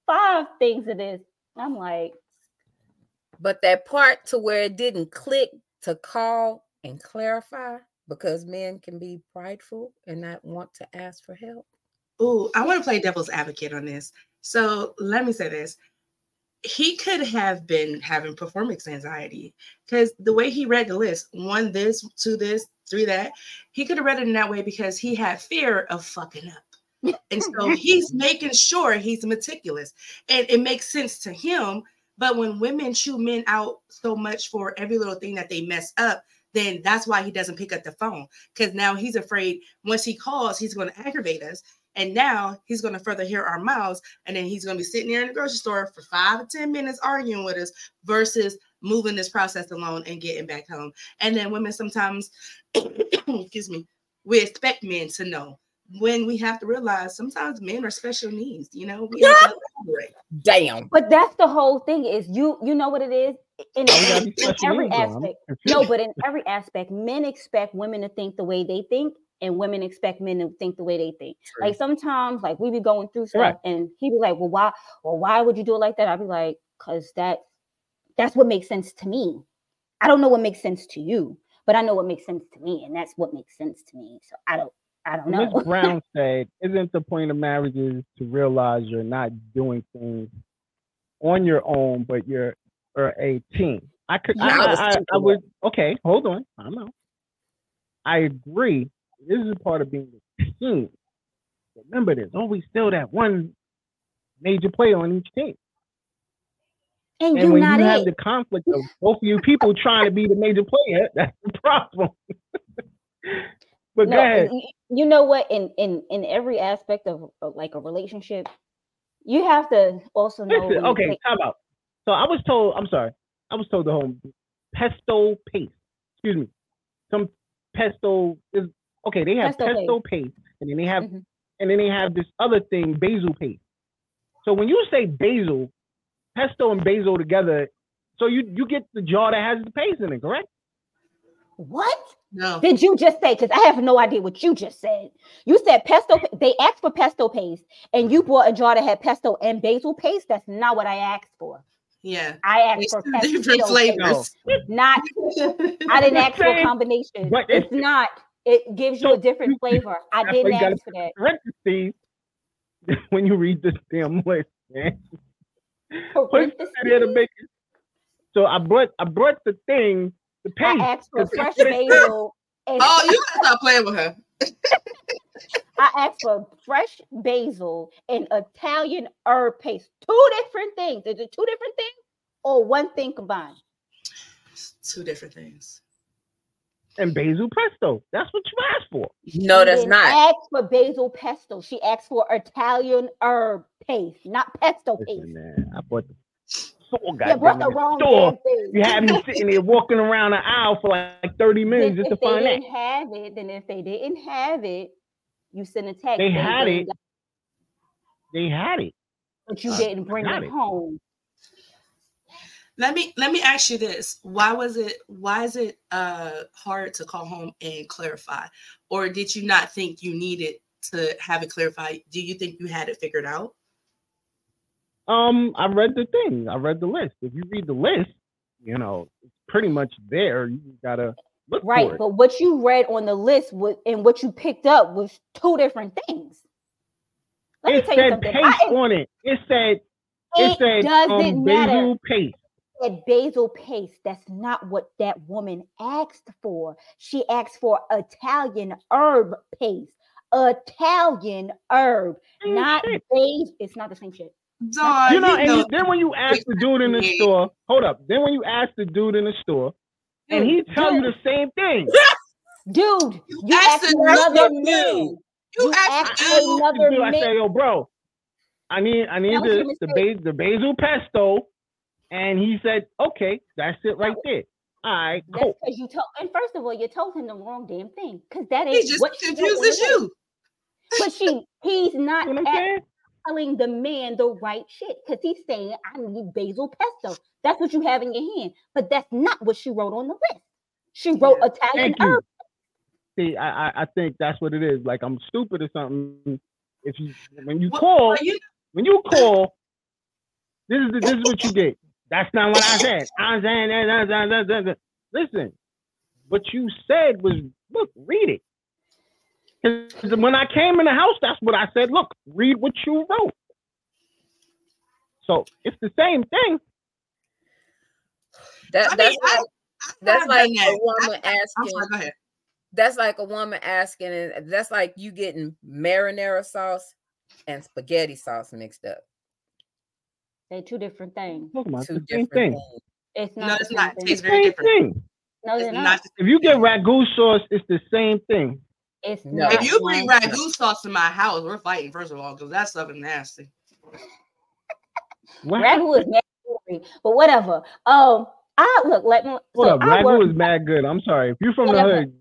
five things of this. I'm like, But that part to where it didn't click to call and clarify because men can be prideful and not want to ask for help. Ooh, I want to play devil's advocate on this. So let me say this. He could have been having performance anxiety because the way he read the list, one this, two this, three that, he could have read it in that way because he had fear of fucking up. And so he's making sure he's meticulous. And it makes sense to him. But when women chew men out so much for every little thing that they mess up, then that's why he doesn't pick up the phone. Because now he's afraid once he calls, he's going to aggravate us. And now he's going to further hear our mouths. And then he's going to be sitting there in the grocery store for five or 10 minutes arguing with us versus moving this process along and getting back home. And then women sometimes, excuse me, we expect men to know when we have to realize sometimes men are special needs. You know, we have to. Damn. but that's the whole thing is you you know what it is in, Why we gotta be in every needs, though? I'm aspect no but in every aspect men expect women to think the way they think and women expect men to think the way they think True. like sometimes like we be going through stuff and he be like well why well why would you do it like that i'd be like because that that's what makes sense to me i don't know what makes sense to you but i know what makes sense to me and that's what makes sense to me so i don't i don't know Ms. Brown said, "Isn't the point of marriages to realize you're not doing things on your own, but you're are a team?" I could, I, Yeah, I was I, I, I would. Okay, hold on. I'm out. I agree. This is part of being a team. Remember, there's always still that one major player on each team. and, And when not you it have the conflict of both of you people trying to be the major player, that's the problem. but go ahead. you know what in in in every aspect of, of like a relationship you have to also know Listen, okay, take- time out. So I was told, I'm sorry, I was told the whole pesto paste. Excuse me. Some pesto is okay, they have Pesto pesto, paste. and then they have Mhm. and then they have this other thing, basil paste. So when you say basil, pesto and basil together, so you you get the jar that has the paste in it, correct? What No. did you just say? Because I have no idea what you just said. You said pesto. They asked for pesto paste, and you brought a jar that had pesto and basil paste. That's not what I asked for. Yeah. I asked It's for two pesto different paste, flavors. not. I didn't ask for a combination. but It's it's- not. It gives you So a different you- flavor. I didn't you gotta ask for that. Parentheses when you read this damn list, man. Parentheses? make it. So I brought I brought the thing, the I paste. asked for 'cause fresh that's what it said. basil. And Oh, you gotta stop playing with her. I asked for fresh basil and Italian herb paste. Two different things. Is it two different things or one thing combined? Two different things. And basil pesto. That's what you asked for. No, She that's didn't not. ask for basil pesto. She asked for Italian herb paste, not pesto Listen, paste. man, I bought the store You goddamn brought the wrong store. damn thing. You had me sitting there walking around the aisle for like 30 minutes Then just to if they find that. didn't have it, then if they didn't have it, you send a text. They saying had they it. got- They had it. but you uh, I didn't bring it it. home. Let me let me ask you this. Why was it why is it uh hard to call home and clarify? Or did you not think you needed to have it clarified? Do you think you had it figured out? Um, I read the thing. I read the list. If you read the list, you know, it's pretty much there. You gotta look Right, for it. but what you read on the list was, and what you picked up was two different things. Let it me tell you said something. paste I, on it. It said it, it said doesn't um, matter. basil paste. Said basil paste. That's not what that woman asked for. She asked for Italian herb paste. Italian herb, Same not basil. It's not the same shit. Don, You know, and know you- then when you ask the dude in the store, hold up. Then when you ask the dude in the store, and he Dude, tell you the same thing. Dude, You you asked asked another dude. man. you You asked asked the dude. another Dude, I say, yo, bro, I need I need the the, mistake. bas- the basil pesto, and he said, okay, that's it right there. All right, That's cool. because you told. And first of all, you told him the wrong damn thing. Because that is just what she wrote confused on the as list. you. But she, he's not You know at- telling the man the right shit because he's saying I need basil pesto. That's what you have in your hand, but that's not what she wrote on the list. She wrote Yeah. Italian Thank you. herb. See, I, I I think that's what it is. Like I'm stupid or something. If you when you Well, call you when you call, this is the, this is what you get. That's not what I said. I'm saying that, that, that, that, that, that. Listen, what you said was look, read it. 'Cause when I came in the house, that's what I said. Look, read what you wrote. So it's the same thing. That, I mean, that's I- like I've that's like that. a woman I- asking. sorry, go ahead. That's like a woman asking, and that's like you getting marinara sauce and spaghetti sauce mixed up. They're two different things. About Two different thing. things. It's not. No, the it's same not. It thing. tastes very different. thing. No, It's they're not. not. If you get ragu sauce, it's the same thing. It's No. not. If you bring ragu sauce to my house, we're fighting first of all because that stuff is nasty. What? ragu is nasty, but whatever. Um, I look let me. Hold so up, ragu work- is mad good. I'm sorry. If you're from the hood,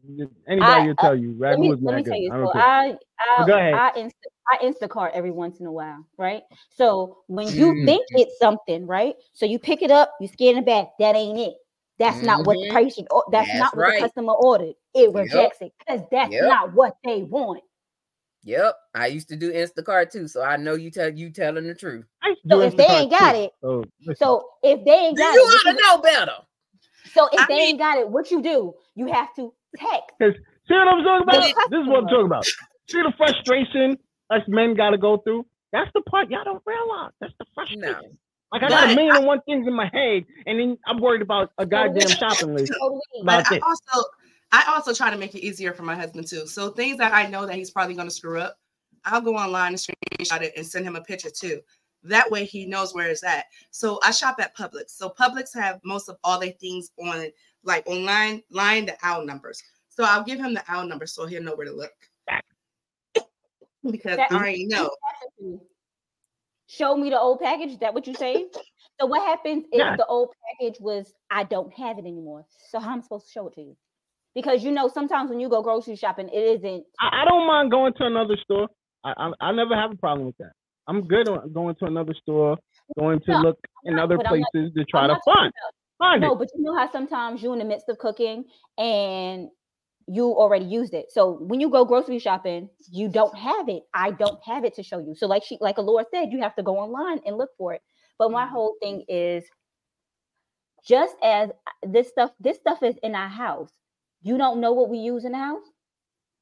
anybody I- will uh, tell you ragu me, is let me mad tell good. you. I So don't care. I I But go ahead. I insta I Instacart every once in a while, right? So when you Mm-hmm. Mhm. think it's something, right? So you pick it up, you scan it back. That ain't it. That's not what the Mhm. price. You, or- that's, That's not what right. the customer ordered. It rejects it because that's Yep. not what they want. Yep, I used to do Instacart too, so I know you tell you telling the truth. I used to So do if they ain't got too. it, So, so if they ain't got you it, what ought to you- know better. so if I they mean- ain't got it, what you do? You have to text. see what I'm talking about? This is what I'm talking about. See the frustration us men got to go through? That's the part y'all don't realize. That's the frustration. No. Like I got a But million and one things in my head, and then I'm worried about a goddamn shopping list. Totally. About But I also I also try to make it easier for my husband too. So things that I know that he's probably going to screw up, I'll go online and screenshot it and send him a picture too. That way he knows where it's at. So I shop at Publix. So Publix have most of all their things on like online line the owl numbers. So I'll give him the owl number so he'll know where to look. Because That- I already know. Show me the old package. Is that what you say? So what happens if Yeah. the old package was I don't have it anymore? So how am I supposed to show it to you? Because you know sometimes when you go grocery shopping, it isn't. I, I don't mind going to another store. I, I I never have a problem with that. I'm good on going to another store, going to No, look in not- other but I'm not- places to try I'm to not find. about- Find no, it. but you know how sometimes you're in the midst of cooking and you already used it. So when you go grocery shopping, you don't have it. I don't have it to show you. So like she like Alora said, you have to go online and look for it. But my mm-hmm. whole thing is just as uh, this stuff, this stuff is in our house. You don't know what we use in the house.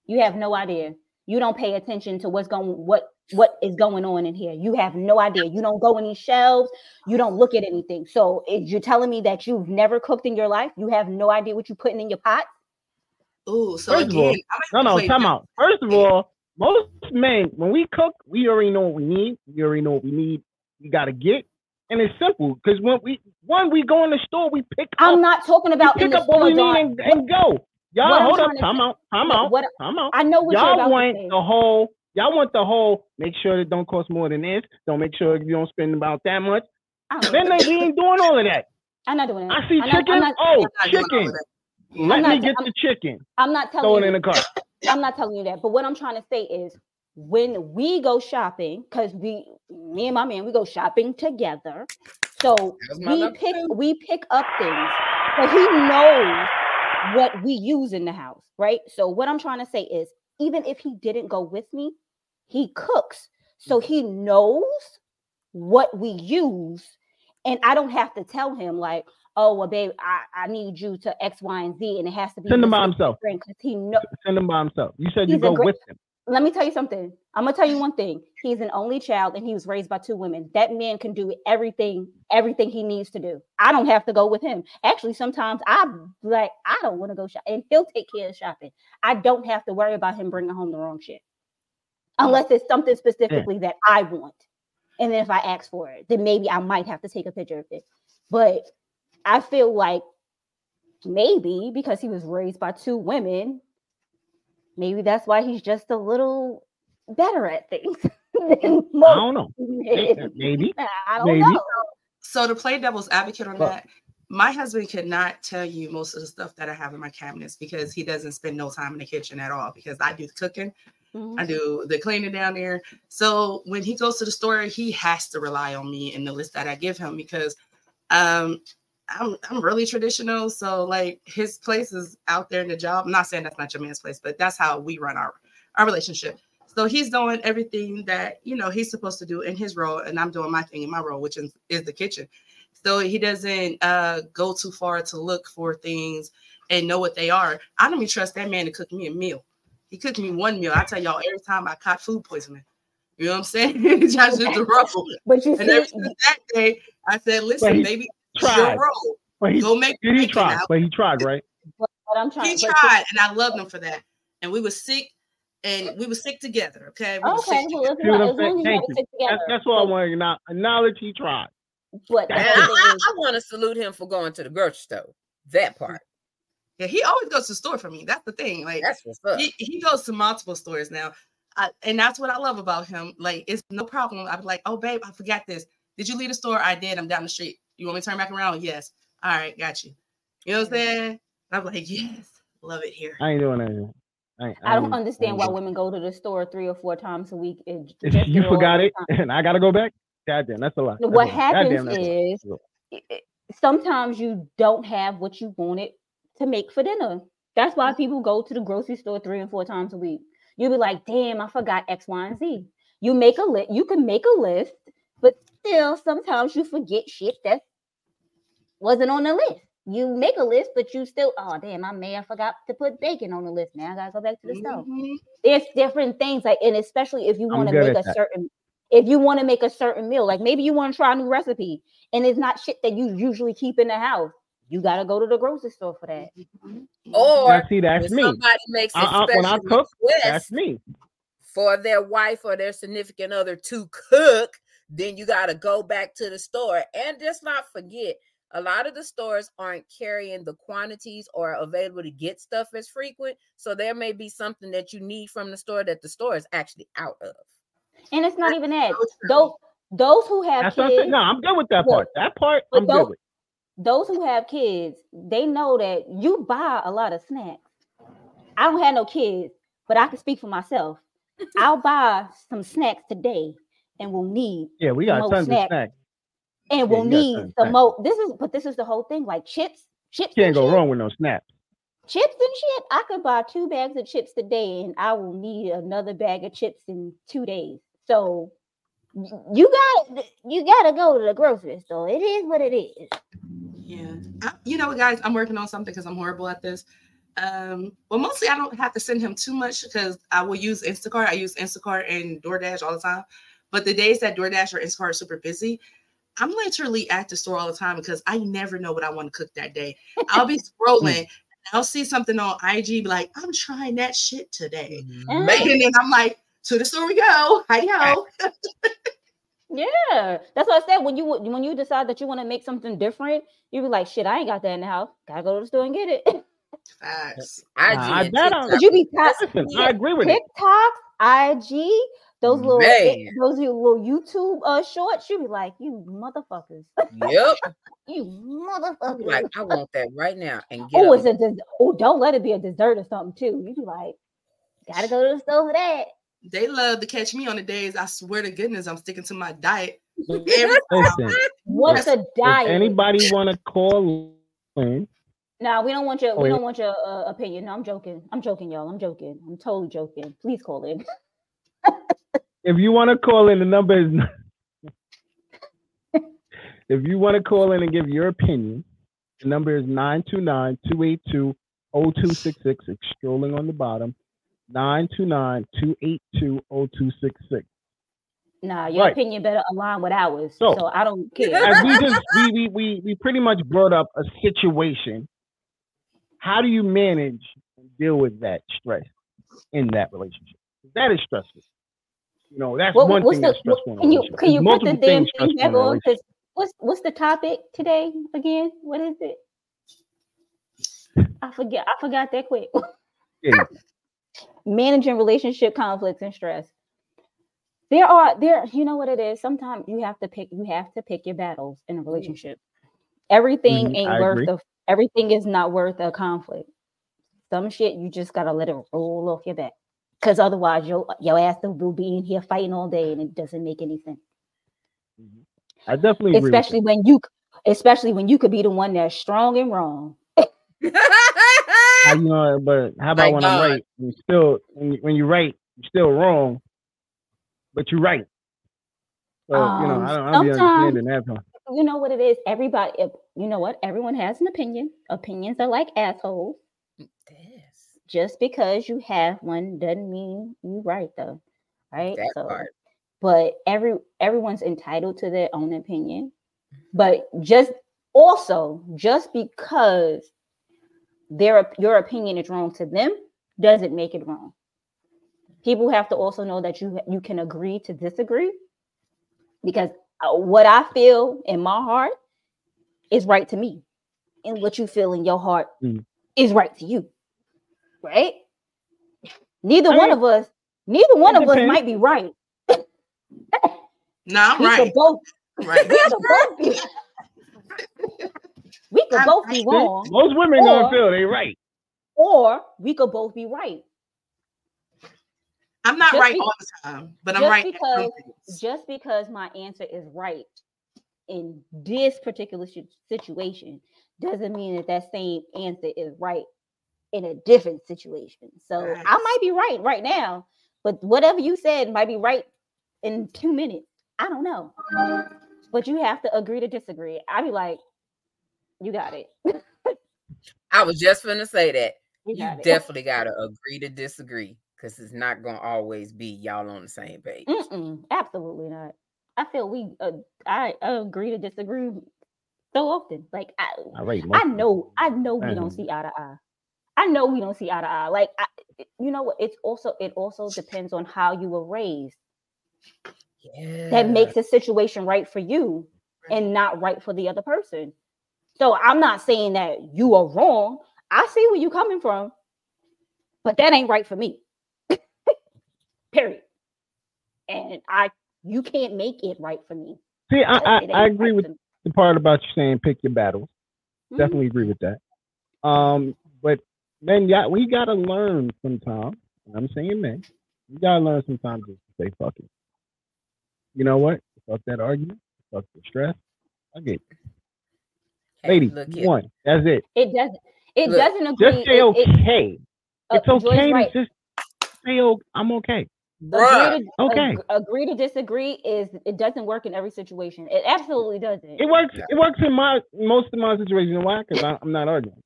You have no idea. You don't pay attention to what's going what what is going on in here. You have no idea. You don't go in these shelves. You don't look at anything. So if you're telling me that you've never cooked in your life, you have no idea what you're putting in your pot. Ooh, so First of all, again, No, no, time devil's out. First of all, most men, when we cook, we already know what we need. We already know what we need. We gotta get, and it's simple because when we when we go in the store, we pick I'm up, not talking we about in pick the up what we store, need and, and go. Y'all, I'm hold up, time out, time out, what- time out. I know what you're Y'all about to want say. the whole. Y'all want the whole. Make sure it don't cost more than this. Don't make sure you don't spend about that much. Then they, we ain't doing all of that. I'm not doing that. I see I'm not, chicken. I'm not, oh, I'm not doing chicken. Of that. Let me not- get I'm- the chicken. I'm not telling. Throw telling it in you. the cart. I'm not telling you that. But what I'm trying to say is when we go shopping, because we me and my man, we go shopping together. So That was my we pick two. we pick up things. So he knows what we use in the house, right? So what I'm trying to say is even if he didn't go with me, he cooks. So he knows what we use. And I don't have to tell him like, oh well, babe, I, I need you to X, Y, and Z, and it has to be Send him by himself. because he know Send him by himself. You said you go great- with him. let me tell you something. I'm gonna tell you one thing. He's an only child and he was raised by two women. That man can do everything, everything he needs to do. I don't have to go with him. Actually, sometimes I'm like, I don't want to go shop, and he'll take care of shopping. I don't have to worry about him bringing home the wrong shit, unless it's something specifically that I want. And then if I ask for it, then maybe I might have to take a picture of it. But I feel like maybe because he was raised by two women, maybe that's why he's just a little better at things than I don't know. Maybe. I don't Maybe. know. So to play devil's advocate on Well- that, my husband could not tell you most of the stuff that I have in my cabinets because he doesn't spend no time in the kitchen at all because I do the cooking, Mhm. I do the cleaning down there. So when he goes to the store, he has to rely on me in the list that I give him because um I'm I'm really traditional. So like his place is out there in the job. I'm not saying that's not your man's place, but that's how we run our our relationship. So he's doing everything that you know he's supposed to do in his role, and I'm doing my thing in my role, which is, is the kitchen. So he doesn't uh, go too far to look for things and know what they are. I don't even trust that man to cook me a meal. He cooked me one meal. I tell y'all every time I caught food poisoning. You know what I'm saying? Just the role. But you And ever since that day, I said, listen, baby, tried. role. But he, Go make did he bacon try? now. But he tried, right? But I'm trying. He tried, and I loved him for that. And we were sick, and we were sick together. Okay. We Okay, sick well, together. as See what I'm saying? long as you Thank you. That's, together. that's what I But- want to know. Acknowledge he tried. But the And other I, thing I, is, I want to salute him for going to the grocery store. That part. Yeah, he always goes to the store for me. That's the thing. Like That's what's up. he, he goes to multiple stores now. I, and that's what I love about him. Like, it's no problem. I'm like, oh, babe, I forgot this. Did you leave the store? I did. I'm down the street. You want me to turn back around? Yes. All right, got you. You know what I'm saying? I'm like, yes, love it here. I ain't doing that. I, ain't- I don't ain't- understand ain't why women go to the store three or four times a week. and If you forgot it time. and I gotta go back, goddamn, that's a lot. what That's a lot. Happens that's lot. is i- i- sometimes you don't have what you wanted to make for dinner. That's why mm-hmm. people go to the grocery store three and four times a week. You'll be like, damn, I forgot X, Y, and Z. You make a list, you can make a list, but still sometimes you forget shit that wasn't on the list. You make a list, but you still, oh damn, I may have forgot to put bacon on the list. Now I gotta go back to the stove Mhm. there's different things like and especially if you want to make a that. certain if you want to make a certain meal like maybe you want to try a new recipe and it's not shit that you usually keep in the house you got to go to the grocery store for that Or Now, see, that's me. somebody makes a I- I- when I cook, That's me. for their wife or their significant other to cook, then you got to go back to the store. And just not forget, a lot of the stores aren't carrying the quantities or available to get stuff as frequent. So there may be something that you need from the store that the store is actually out of. and it's not even that so those those who have That's what I'm saying. kids No, I'm good with that part. That part, I'm good with. those who have kids they know that you buy a lot of snacks i don't have no kids but i can speak for myself i'll buy some snacks today and will need Yeah, we got tons snack. of snacks. and we'll you need the back. mo. This is but this is the whole thing. Like chips, chips Can't go shit. wrong with no snaps. Chips and shit. I could buy two bags of chips today, and I will need another bag of chips in two days. So you got you got to go to the grocery store. It is what it is. Yeah. I, you know guys? I'm working on something because I'm horrible at this. Um, well, mostly I don't have to send him too much because I will use Instacart. I use Instacart and DoorDash all the time. But the days that DoorDash or Instacart are super busy, I'm literally at the store all the time because I never know what I want to cook that day. I'll be scrolling. I'll see something on IG, be like, I'm trying that shit today. Mm. And then I'm like, to the store we go. Hi yo. Yeah, that's what I said. When you when you decide that you want to make something different, you be like, "Shit, I ain't got that in the house. Gotta go to the store and get it." Facts. IG Nah, I bet I'm- Could you be ta- I agree with it. TikTok, IG, those little Man. those little YouTube uh shorts? You be like, "You motherfuckers, Yep. you I'm motherfuckers." like, I want that right now. And get oh, it's a des- oh, don't let it be a dessert or something too. You be like, "Gotta go to the store for that." They love to catch me on the days. I swear to goodness, I'm sticking to my diet. Listen, What's a diet? anybody want to call in, Nah, we don't want your Oh, we don't want your uh, opinion. No, I'm joking. I'm joking, y'all. I'm joking. I'm totally joking. Please call in. if you want to call in, the number is. if you want to call in and give your opinion, the number is 929-282-0266. It's strolling on the bottom. 929-282-0266. Nah, your Right. opinion better align with ours. So- So, I don't care. As we just we, we we we pretty much brought up a situation. How do you manage and deal with that stress in that relationship? That is stressful. You know, that's What- one what's thing the that's stressful. can you can you put the damn thing back on? Because what's what's the topic today again? What is it? I forget. I forgot that quick. Yeah. Managing relationship conflicts and stress. There are there. You know what it is. Sometimes you have to pick. You have to pick your battles in a relationship. Everything Mhm, ain't I worth agree. of. Everything is not worth a conflict. Some shit you just gotta let it roll off your back. Cause otherwise your your ass will be in here fighting all day and it doesn't make any sense. I definitely agree. especially when you especially when you could be the one that's strong and wrong. with that. How you know, but how about My when God. I'm right? You still when, you, when you're right, you're still wrong, but you're right. So you know, Um, I don't, I don't be understanding that. part. You know what it is? Everybody you know what? Everyone has an opinion. Opinions are like assholes. Just because you have one doesn't mean you right though. Right? That part. but every everyone's entitled to their own opinion. But just also just because their your opinion is wrong to them doesn't make it wrong. People have to also know that you you can agree to disagree because uh, what I feel in my heart is right to me, and what you feel in your heart Mm. is right to you. Right? Neither I one mean, of us, neither one it of us might be right. No, I'm we right. could both Right. we could both be we could I'm both be right. wrong, Most women gonna Or- feel they're right. or we could both be right. I'm not Just right be- all the time, but I'm just right. because- Just because my answer is right in this particular situation doesn't mean that that same answer is right in a different situation. So I might be right right now, but whatever you said might be right in two minutes. I don't know. But you have to agree to disagree. I'd be like, you got it. I was just gonna say that. You You got it. definitely gotta agree to disagree because it's not gonna always be y'all on the same page. Mm-mm, absolutely not. I feel we uh, I agree to disagree so often. Like I, All right, I know, I know we don't Mhm. see eye to eye. I know we don't see eye to eye. Like I, you know what? It's also it also depends on how you were raised. Yeah. That makes the situation right for you and not right for the other person. So I'm not saying that you are wrong. I see where you're coming from, but that ain't right for me. Period. And I, you can't make it right for me. See, I, I, I agree right with the part about you saying pick your battles. Mhm. Definitely agree with that. Um, but men, yeah, we gotta learn sometimes. I'm saying men, we gotta learn sometimes just to say fuck it. You know what? Fuck that argument. Fuck the stress. I get it. Hey, Lady, look here. one. That's it. It doesn't. It Look, doesn't agree. Just say it- it- okay. uh, it's okay right. to just say, oh, I'm okay. Bruh. Agree to, Okay. ag- agree to disagree is it doesn't work in every situation. It absolutely doesn't. It works. It works in my most of my situations. Why? Because I'm not arguing.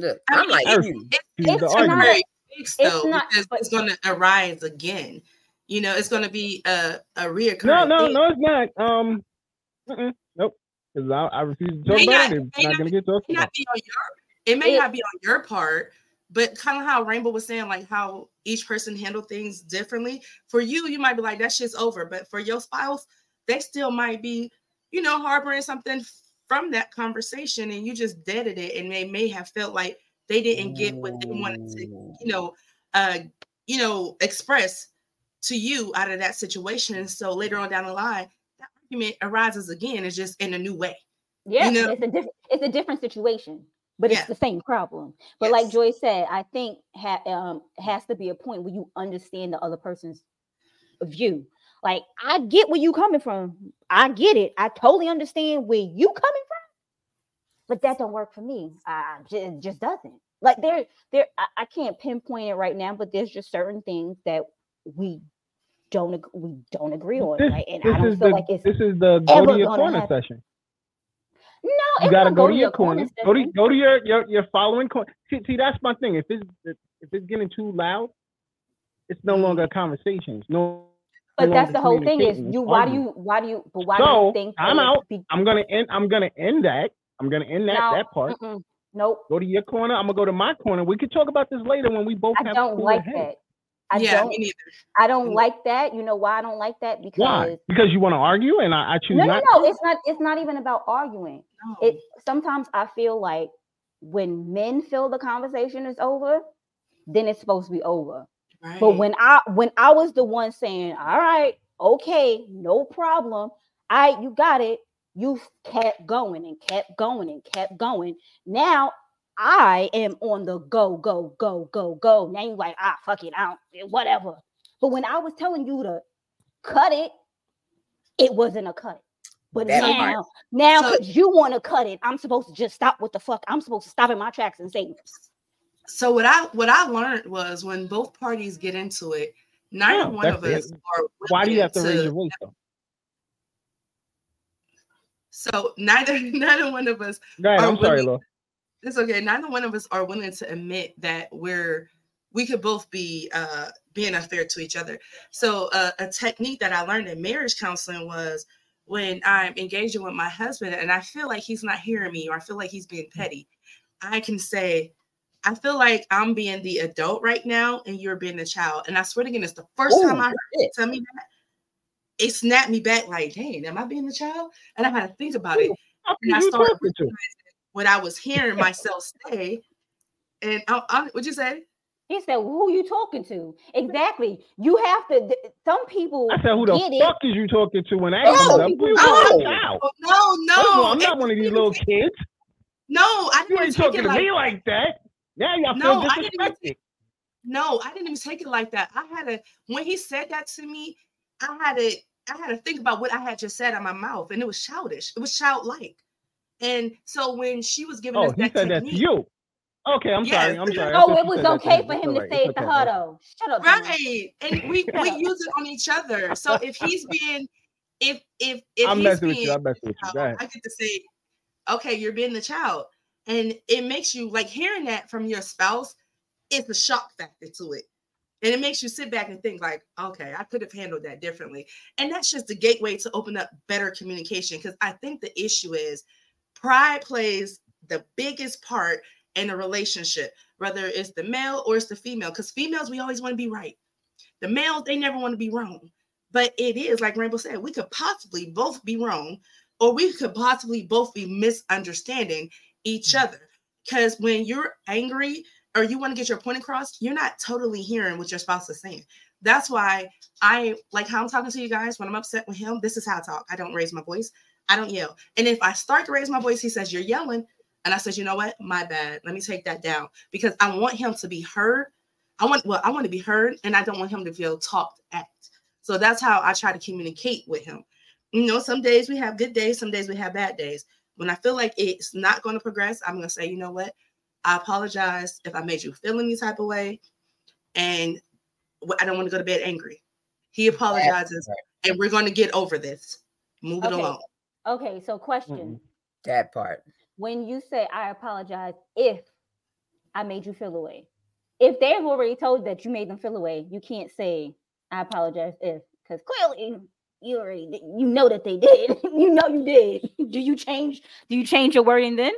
Look, I I'm mean, like, I you. refuse to use it's not- argument. temporary fix it's though, not- because but- it's going to arise again. You know, it's going to be a a reoccurring. No, no, thing. no, it's not. Um, mm-mm, nope. Because I, I refuse to talk about it. It's may not not- going to get talked may about. not be on your it may It- not be on your part but kind of how rainbow was saying like how each person handle things differently for you you might be like that shit's over but for your spouse they still might be you know harboring something from that conversation and you just deaded it and they may have felt like they didn't get what they wanted to you know uh you know express to you out of that situation and so later on down the line that argument arises again it's just in a new way Yeah, know- it's a different it's a different situation, but it's Yeah. the same problem. But like Yes. Joy said, I think ha- um has to be a point where you understand the other person's view. Like I get where you coming from. I get it. I totally understand where you coming from. But that don't work for me. I it just doesn't. Like there, there. I, I can't pinpoint it right now, but there's just certain things that we don't we don't agree on. This, Like, and I don't feel the like it's this is the go to your corner happen. session. no. You gotta not go to your corner. Go to go to your your your following corner. See, see, that's my thing. If it's if it's getting too loud, it's no longer a mm-hmm. conversation. It's no. But no that's the whole thing is you why do you why do you but why do you think I'm out. Be, I'm gonna end. I'm gonna end that. I'm gonna end that No, that part. mm-mm, nope. Go to your corner. I'm gonna go to my corner. We could talk about this later when we both I have don't like heads. that. I yeah don't me neither I don't Mm. like that. You know why I don't like that? Because Why? Because you want to argue, and I, I choose no, no, not. no. It's not. It's not even about arguing. no. It sometimes I feel like when men feel the conversation is over, then it's supposed to be over. right. But when I when I was the one saying, "All right, okay, no problem. I you got it." You kept going and kept going and kept going. Now I am on the go, go, go, go, go. Now you like, ah, fuck it, I don't, eh, whatever. But when I was telling you to cut it, it wasn't a cut. But That part. now, now So- because you want to cut it, I'm supposed to just stop what the fuck. I'm supposed to stop in my tracks and say, So what I what I learned was when both parties get into it, neither Yeah, one of that's us it. are Why do you have to willing raise your voice though? So neither neither one of us Go ahead. I'm sorry, willing- Laura. it's okay. Neither one of us are willing to admit that we're we could both be uh being unfair to each other. So uh, a technique that I learned in marriage counseling was when I'm engaging with my husband and I feel like he's not hearing me or I feel like he's being petty, I can say, I feel like I'm being the adult right now and you're being the child. And I swear to goodness, it's the first Ooh, time I heard it tell me that, it snapped me back like, dang, am I being the child? And I had to think about it. How And I can you started talking what I was hearing myself say. And I, I, what'd you say? He said, "Who you talking to?" Exactly. You have to. th- Some people I said, who the get fuck is you talking to when I comes up? people You don't. a child. Oh, no, First of all, no, I'm not one of these little kids. no, I You didn't ain't talking it to like me like that. Now y'all No, feel I disrespected. no, I didn't even take it like that. I had to when he said that to me, I had to I had to think about what I had just said out my mouth, and it was childish. It was childlike. And so when she was giving Oh, us he that said that to you. Okay, I'm sorry. I'm sorry. Oh, it was okay for him to all say right. it to It's her okay. though. Shut up, John. right? And we we use it on each other. So if he's being if if if I'm he's messing with being you. I'm messing with you. I get to say, okay, you're being the child. And it makes you like hearing that from your spouse, it's a shock factor to it. And it makes you sit back and think, like, okay, I could have handled that differently. And that's just the gateway to open up better communication. Because I think the issue is pride plays the biggest part in a relationship, whether it's the male or it's the female. Because females, we always want to be right. The males, they never want to be wrong. But it is, like Rainbow said, we could possibly both be wrong, or we could possibly both be misunderstanding each mm. other. Because when you're angry or you want to get your point across, you're not totally hearing what your spouse is saying. That's why I like how I'm talking to you guys. When I'm upset with him, this is how I talk. I don't raise my voice. I don't yell. And if I start to raise my voice, he says, You're yelling. And I said, You know what? My bad. Let me take that down because I want him to be heard. I want, well, I want to be heard and I don't want him to feel talked at. So that's how I try to communicate with him. You know, some days we have good days, some days we have bad days. When I feel like it's not going to progress, I'm going to say, you know what? I apologize if I made you feel any type of way. And I don't want to go to bed angry. He apologizes, and we're going to get over this. Move it along. Okay, so question. That part. When you say I apologize if I made you feel away. If they've already told that you made them feel away, you can't say I apologize if because clearly you already you know that they did. you know you did. Do you change do you change your wording then?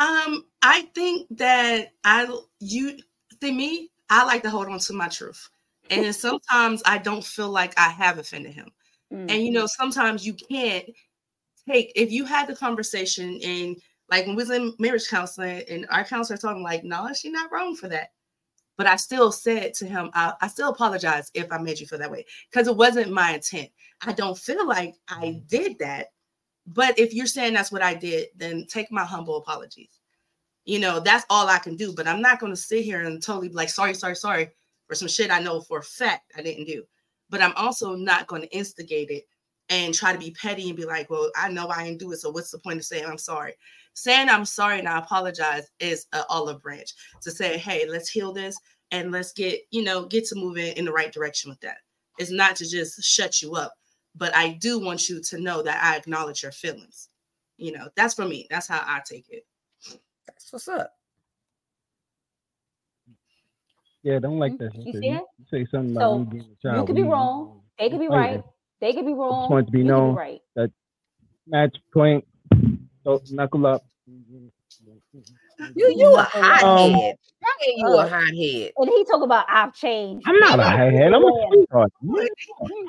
Um, I think that I you see me, I like to hold on to my truth. And sometimes I don't feel like I have offended him. Mm. And you know, sometimes you can't take if you had the conversation and like when we was in marriage counseling and our counselor told him, like, no, she's not wrong for that. But I still said to him, I, I still apologize if I made you feel that way because it wasn't my intent. I don't feel like I did that. But if you're saying that's what I did, then take my humble apologies. You know, that's all I can do. But I'm not going to sit here and totally be like, sorry, sorry, sorry for some shit I know for a fact I didn't do. But I'm also not going to instigate it and try to be petty and be like, well, I know I didn't do it. So what's the point of saying I'm sorry? Saying I'm sorry and I apologize is an olive branch to say, hey, let's heal this and let's get, you know, get to moving in the right direction with that. It's not to just shut you up, but I do want you to know that I acknowledge your feelings. You know, that's for me. That's how I take it. That's what's up. Yeah, don't like that. You shit. see it? Say something So, about me being a child. You could be we- wrong. They could be fighting. right. They could be wrong. want to be you known be right. that match point. So knuckle up. You you a Um, hothead. Yeah, you a uh, hothead. And he talk about I've changed. I'm not a head. I'm a sweetheart. Did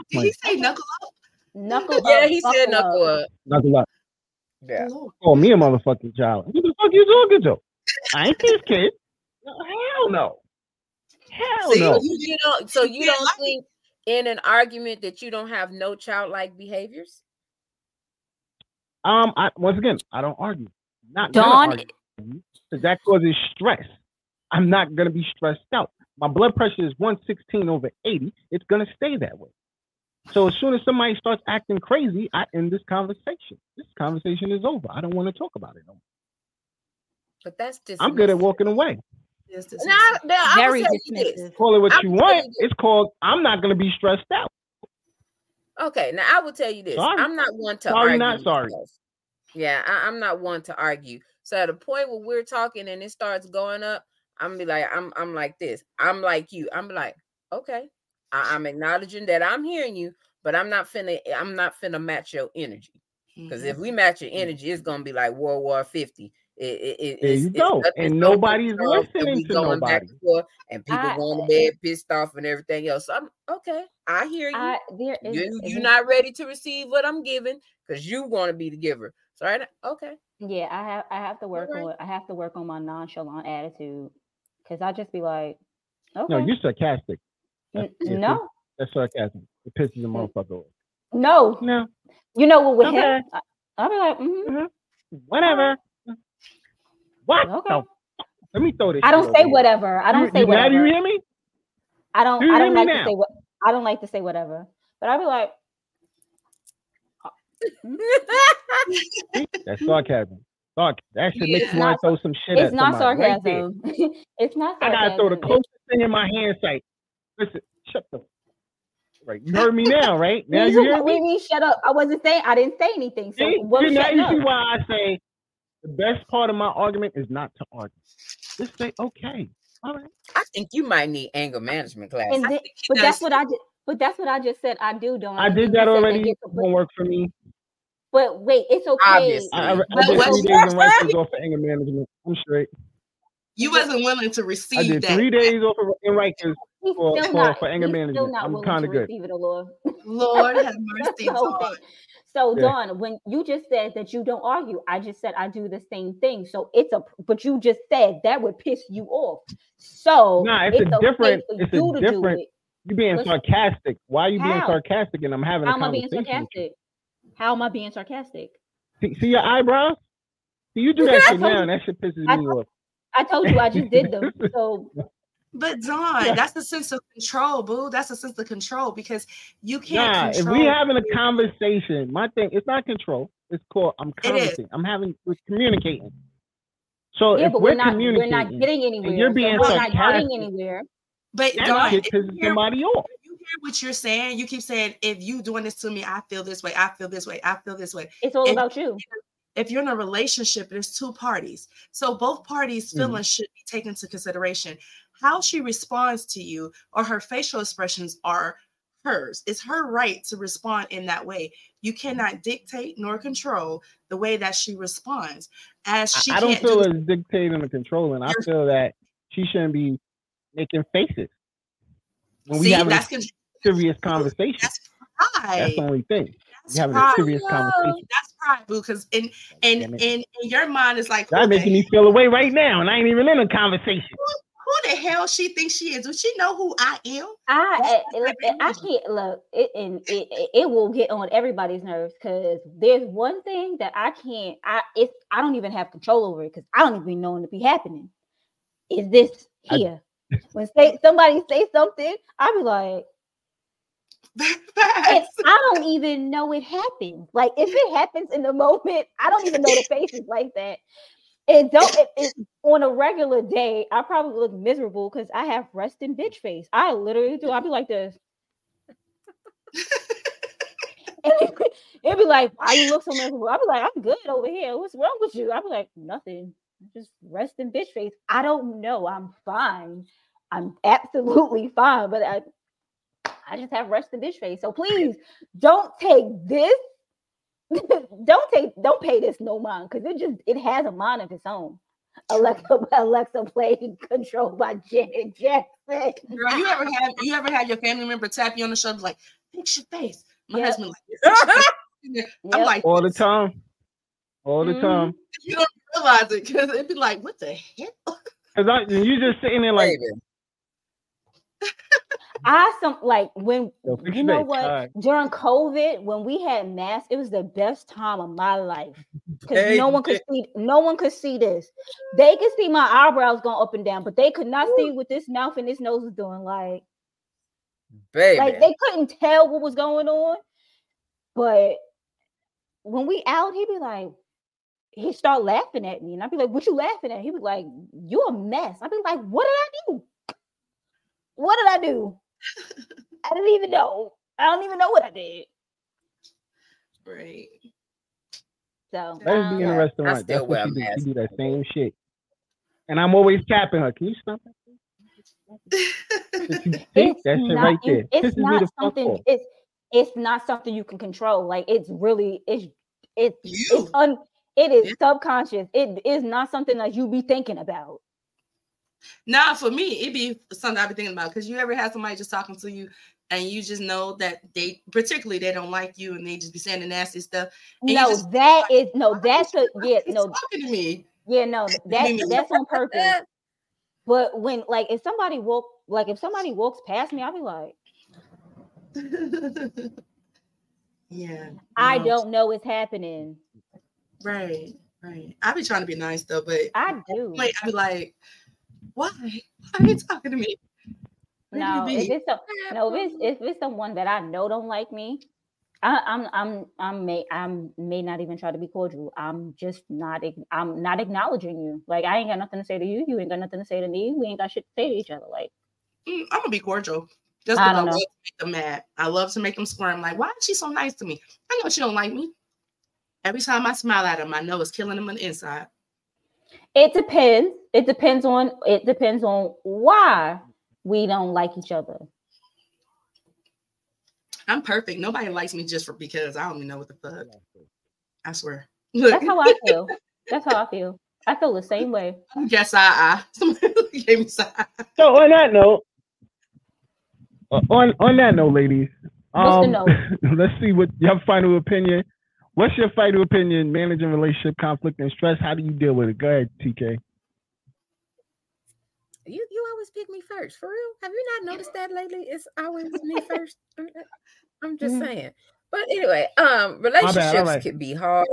he say knuckle up? Knuckle Yeah, up, he said knuckle up. up. Knuckle up. Yeah. Lord. Call me a motherfucking child. What the fuck you talking to? I ain't this kid. No, Hell no. Hell See, no. You, you don't. So you Yeah, don't like- think in an argument that you don't have no childlike behaviors? Um, I once again, I don't argue. Not Don- because that causes stress. I'm not gonna be stressed out. My blood pressure is 116 over 80. It's gonna stay that way. So as soon as somebody starts acting crazy, I end this conversation. This conversation is over. I don't want to talk about it no more. But that's just. I'm good at walking away. Yes, Now, now I Very will tell you this. dismissive. Call it what I'm you want. you- It's called I'm not gonna be stressed out. Okay, now I will tell you this. Sorry. I'm not one to Sorry, argue. not sorry. stuff. Yeah, I, I'm not one to argue. So at a point where we're talking and it starts going up, I'm be like, I'm I'm like this. I'm like you. I'm like, okay. I, I'm acknowledging that I'm hearing you, but I'm not finna I'm not finna match your energy. Because if Mhm. we match your energy, it's gonna be like World War 50. It, it, it, There it's, you go. And nobody's control, and listening to nobody. and and people I- going to bed pissed off and everything else. So I'm okay. I hear you. I there is you you're not ready to receive what I'm giving because you want to be the giver. So right, okay. Yeah, I have I have to work right. on I have to work on my nonchalant attitude because I just be like, okay, No, you're sarcastic. N- That's, no, that's sarcasm. It pisses the motherfucker off. no, No, you know what with Okay. him, I, I'll be like, mhm, whatever. What? okay. the f- Let me throw this. I don't over say here. whatever. I don't You- say you- whatever. do you hear me? I don't Do I don't like now? to say what I don't like to say whatever, but I'll be like, That's sarcasm. Sarc- that shit Yeah, makes it's you want to throw some shit at it's not somebody right sarcasm. it's not I gotta throw the closest thing in my hand sight. Listen, shut the. Right, you heard me now, right? Now you you- hear what do me. shut up? I wasn't saying I didn't say anything. So See, what See, now shutting you see why I say the best part of my argument is not to argue. Just say okay. All right. I think you might need anger management class. Then, think he but that's does what I did. But that's what I just said. I do, don't I And did that already. It won't work for me. But wait, it's okay. Obviously. I, I, I But did three you days in Rikers off of anger management. I'm straight. You wasn't willing to I receive did that. three days off of in Rikers. He's for- still for- not. for anger he's management. Still not I'm kinda good. receive it, Lord. Lord have mercy, the whole So Yeah. Don, when you just said that you don't argue, I just said I do the same thing. So it's a but you just said that would piss you off. So Nah, it's a different- for it's a you to different- it. You being What's- sarcastic. Why are you being sarcastic? And I'm having How a am I being conversation. sarcastic? How am I being sarcastic? See, see your eyebrows? See, you do that I shit told now, you- and that shit pisses I me told- off. I told you I just did them. So But Don, that's a sense of control, boo. That's a sense of control because you can't Nah, if control. we having a conversation, my thing it's not control. It's called I'm conversing. I'm having we're communicating. So Yeah, if but we're, we're not we're not getting anywhere. you're so being we're not getting anywhere. but that Don, if you pisses hear, somebody off. you hear what you're saying, you keep saying, if you doing this to me, I feel this way, I feel this way, I feel this way. It's all If- about you. if you're in a relationship, there's two parties. So both parties' Mhm. feelings should be taken into consideration. How she responds to you or her facial expressions are hers. It's her right to respond in that way. You mm-hmm. cannot dictate nor control the way that she responds. As she I, I don't feel do as dictating or controlling. I feel that she shouldn't be making faces when we See, having a con- serious conversation. that's That's the only thing. That's We having pride. a serious conversation. That's pride, boo. Because in in, in in your mind is like, That who the making me feel away right now, and I ain't even in a conversation. Who the hell she thinks she is? Does she know who I am? I eh, eh, I, I, I can't look it and it, it, it will get on everybody's nerves because there's one thing that I can't I it's I don't even have control over it because I don't even know it to be happening. Is this I- here? when say somebody say something, I'll be like, and I don't even know it happened. Like if it happens in the moment, I don't even know the faces like that. And don't it, it, on a regular day, I probably look miserable because I have resting bitch face. I literally do. I'll be like this. and it, it'd be like, why you look so miserable? I'll be like, I'm good over here. What's wrong with you? I'll be like, nothing. Just resting bitch face. I don't know. I'm fine. I'm absolutely fine. But I I just have resting bitch face. So please don't take this. don't take don't pay this no mind because it just it has a mind of its own. Alexa Alexa played controlled by Janet Jackson. Girl, you ever have you ever had your family member tap you on the shoulder like, fix your face? My Yep. husband like, "Fix. I'm Yep. like, All the time. All the Mhm. time. you don't realize it because it'd be like, what the hell? Cause I, you just sitting there like, Baby. I some like when Yo, you know what during COVID when we had masks, it was the best time of my life because Hey, no one could see no one could see this. They could see my eyebrows going up and down, but they could not see what this mouth and this nose was doing. Like Baby. like they couldn't tell what was going on. But when we out, he'd be like, he start laughing at me, and I'd be like, "What you laughing at?" He'd be like, "You a mess." I'd be like, "What did I do? What did I do? I didn't even know. I don't even know what I did." Right. So let us um, be in a I restaurant. still That's what she a do. She do that same shit. And I'm always tapping her. Can you stop that? See, it's that shit not right there. It's Pisses not the something. It's it's not something you can control. Like it's really it's it's You. it's un it is Yeah. subconscious. It is not something that you be thinking about. Nah, for me, it'd be something I'd be thinking about because you ever had somebody just talking to you and you just know that they particularly they don't like you and they just be saying the nasty stuff. No, just- that is no, that's a yeah, no, talking to me. yeah, no, that that's on purpose. But when like if somebody walk like if somebody walks past me, I'll be like, yeah. I no. don't know what's happening. Right, right. I be trying to be nice though, but I do. wait, I be like, why? Why are you talking to me? Where No, if it's some, no, if it's if it's someone that I know don't like me, I, I'm I'm I'm may I'm may not even try to be cordial. I'm just not I'm not acknowledging you. Like I ain't got nothing to say to you. You ain't got nothing to say to me. We ain't got shit to say to each other. Like Mm, I'm gonna be cordial. Just I because I, don't love to make them mad. I love to make them squirm. Like, why is she so nice to me? I know she don't like me. Every time I smile at them, I know it's killing them on the inside. It depends. It depends on it depends on why we don't like each other. I'm perfect. Nobody likes me just for because I don't even know what the fuck. I swear. That's how I feel. That's how I feel. I feel the same way. Guess I, I. Somebody gave me side. So on that note, on on that note, ladies, um, note? let's see what your final opinion. What's your final opinion managing relationship conflict and stress? How do you deal with it? Go ahead, TK. You you always pick me first, for real. Have you not noticed that lately? It's always me first. I'm just Mhm. saying. But anyway, um, relationships alright. can be hard,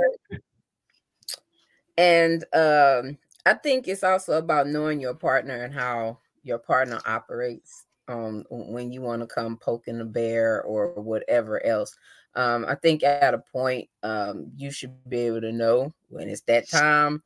and um, I think it's also about knowing your partner and how your partner operates um, when you want to come poking the bear or whatever else. Um, I think at a point um, you should be able to know when it's that time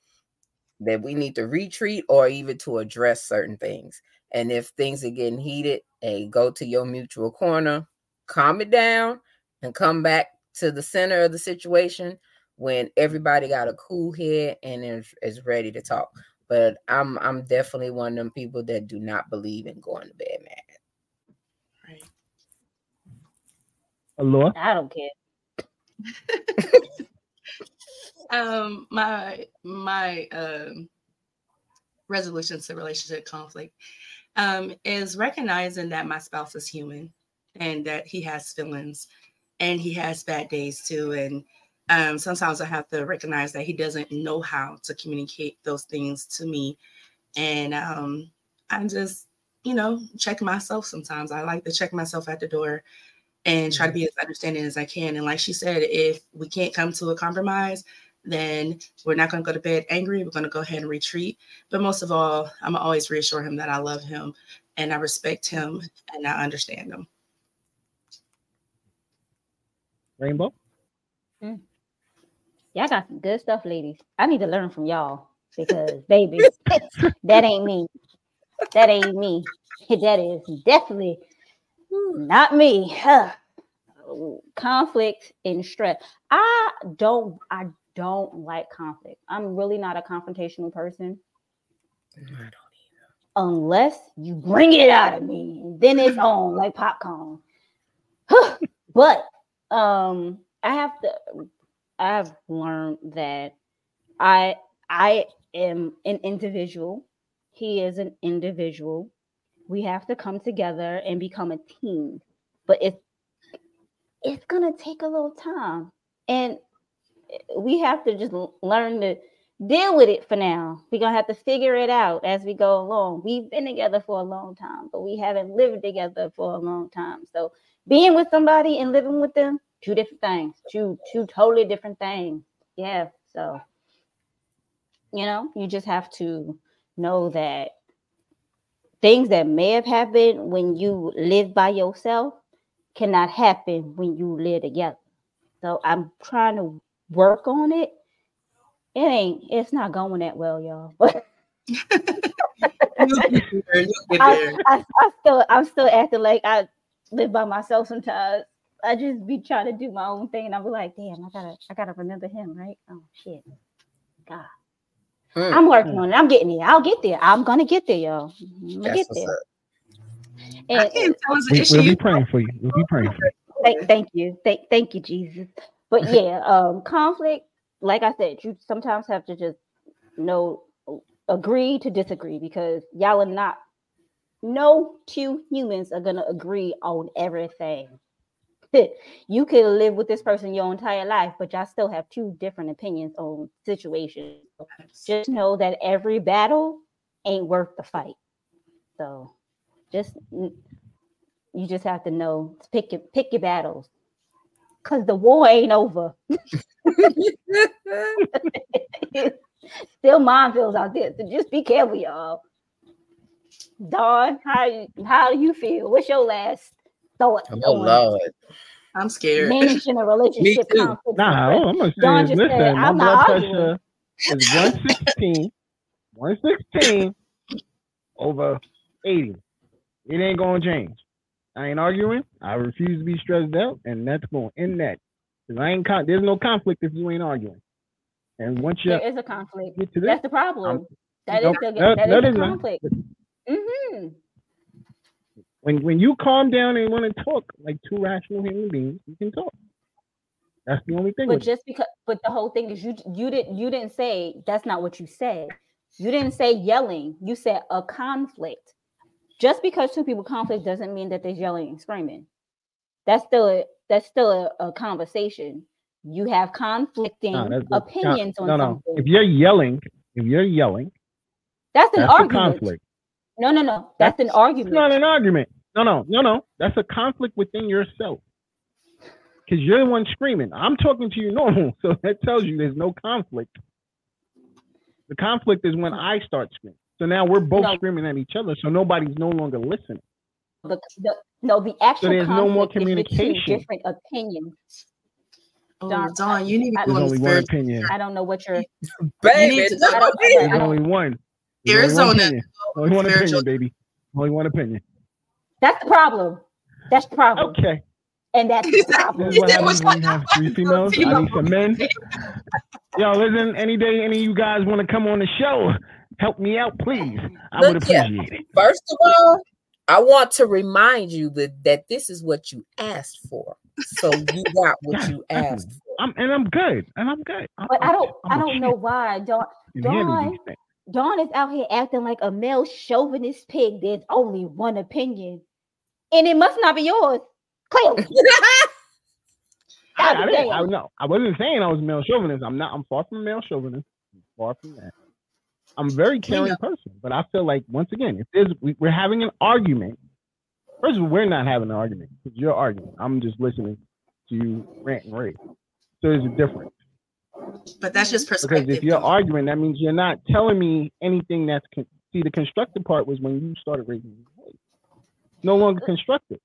that we need to retreat or even to address certain things. And if things are getting heated, hey, go to your mutual corner, calm it down, and come back to the center of the situation when everybody got a cool head and is, is ready to talk. But I'm I'm definitely one of them people that do not believe in going to bed mad. Right. Alora? I don't care. um my my um resolution to relationship conflict um is recognizing that my spouse is human and that he has feelings and he has bad days too and um sometimes i have to recognize that he doesn't know how to communicate those things to me and um i'm just you know check myself sometimes i like to check myself at the door and try to mm-hmm. be as understanding as I can. And like she said, if we can't come to a compromise, then we're not going to go to bed angry. We're going to go ahead and retreat. But most of all, I'm always reassure him that I love him and I respect him and I understand him. Rainbow? Mm. Y'all got some good stuff, ladies. I need to learn from y'all because, baby, that ain't me. That ain't me. That is definitely not me. Huh. Conflict and stress. I don't. I don't like conflict. I'm really not a confrontational person unless you bring it out of me. Then it's on like popcorn. but um, I have to. I have learned that I I am an individual. He is an individual. We have to come together and become a team. But it's it's gonna take a little time, and we have to just learn to deal with it for now. We're gonna have to figure it out as we go along. We've been together for a long time, but we haven't lived together for a long time. So being with somebody and living with them, two different things, two two totally different things. Yeah. So you know, you just have to know that things that may have happened when you live by yourself cannot happen when you live together. So I'm trying to work on it. It ain't, it's not going that well, y'all. But You'll get there. You'll get I. I, I still, I'm still acting like I live by myself sometimes. I just be trying to do my own thing, and I'm like, damn, I gotta, I gotta remember him, right? Oh shit, God, Hmm, I'm working on it. I'm getting there. I'll get there. I'm gonna get there, y'all. I'm gonna that's get there. up. I And, can't tell an We, issue. we'll be praying for you. We'll be praying for you. thank, thank you, thank, thank you, Jesus. But yeah, um, conflict, like I said, you sometimes have to just know, agree to disagree because y'all are not. No two humans are gonna agree on everything. you could live with this person your entire life, but y'all still have two different opinions on situations. Just know that every battle ain't worth the fight. So, just you just have to know pick your pick your battles, cause the war ain't over. Still minefields out there, so just be careful, y'all. Don, how how do you feel? What's your last thought Oh on Lord. I'm scared. managing a relationship too. conflict? Nah, and I'm gonna Don say, just listen, said, "I'm blood not pressure is 116, 116 over 80. It ain't gonna change. I ain't arguing. I refuse to be stressed out, and that's going to end that. Cause I ain't con- there's no conflict if you ain't arguing. And once you There is a conflict. get to That's the problem. That is Nope, the no, that no, is the conflict. hmm when when you calm down and want to talk like two rational human beings, you can talk. That's the only thing. But with it. just because, but the whole thing is you you didn't you didn't say that's not what you said. You didn't say yelling. You said a conflict. Just because two people conflict doesn't mean that they're yelling and screaming. That's still a, that's still a, a conversation. You have conflicting No, that's- that's- opinions no, on no. something. If you're yelling, if you're yelling, that's an that's argument. conflict. No, no, no. That's an argument. It's argument. not an argument. No, no, no, no. That's a conflict within yourself. Because you're the one screaming. I'm talking to you normal, so that tells you there's no conflict. The conflict is when I start screaming. So now we're both No. screaming at each other. So nobody's no longer listening. The, the, no, the actual so there's no more conflict is two communication. different opinions. Oh, Don, Don, you need to go There's on only one opinion. I don't know what you're. Baby, need to- no, I don't- I There's don't- only one. There's only one Arizona. Only one opinion, baby. Only one opinion. That's the problem. That's the problem. Okay. And that's the problem. This is what That was happens when you have three females. I need some men. Yo, listen, any day any of you guys want to come on the show, help me out, please. I would Look here. appreciate it. First of all, I want to remind you that, that this is what you asked for. So you got what Yes, you asked definitely. for. I'm and I'm good. And I'm good. I'm, But I don't. I'm I a don't know why. Don, in handling Don. Don is out here acting like a male chauvinist pig. There's only one opinion, and it must not be yours. Clearly. I, I didn't. I no. I wasn't saying I was male chauvinist. I'm not. I'm far from male chauvinist. I'm far from that. I'm a very caring person, but I feel like once again, if there's we, we're having an argument. First of all, we're not having an argument. It's your argument. I'm just listening to you rant and rave. So there's a difference. but that's just perspective. Because if you're arguing, that means you're not telling me anything that's con- see the constructive part was when you started raising your voice. No longer constructive.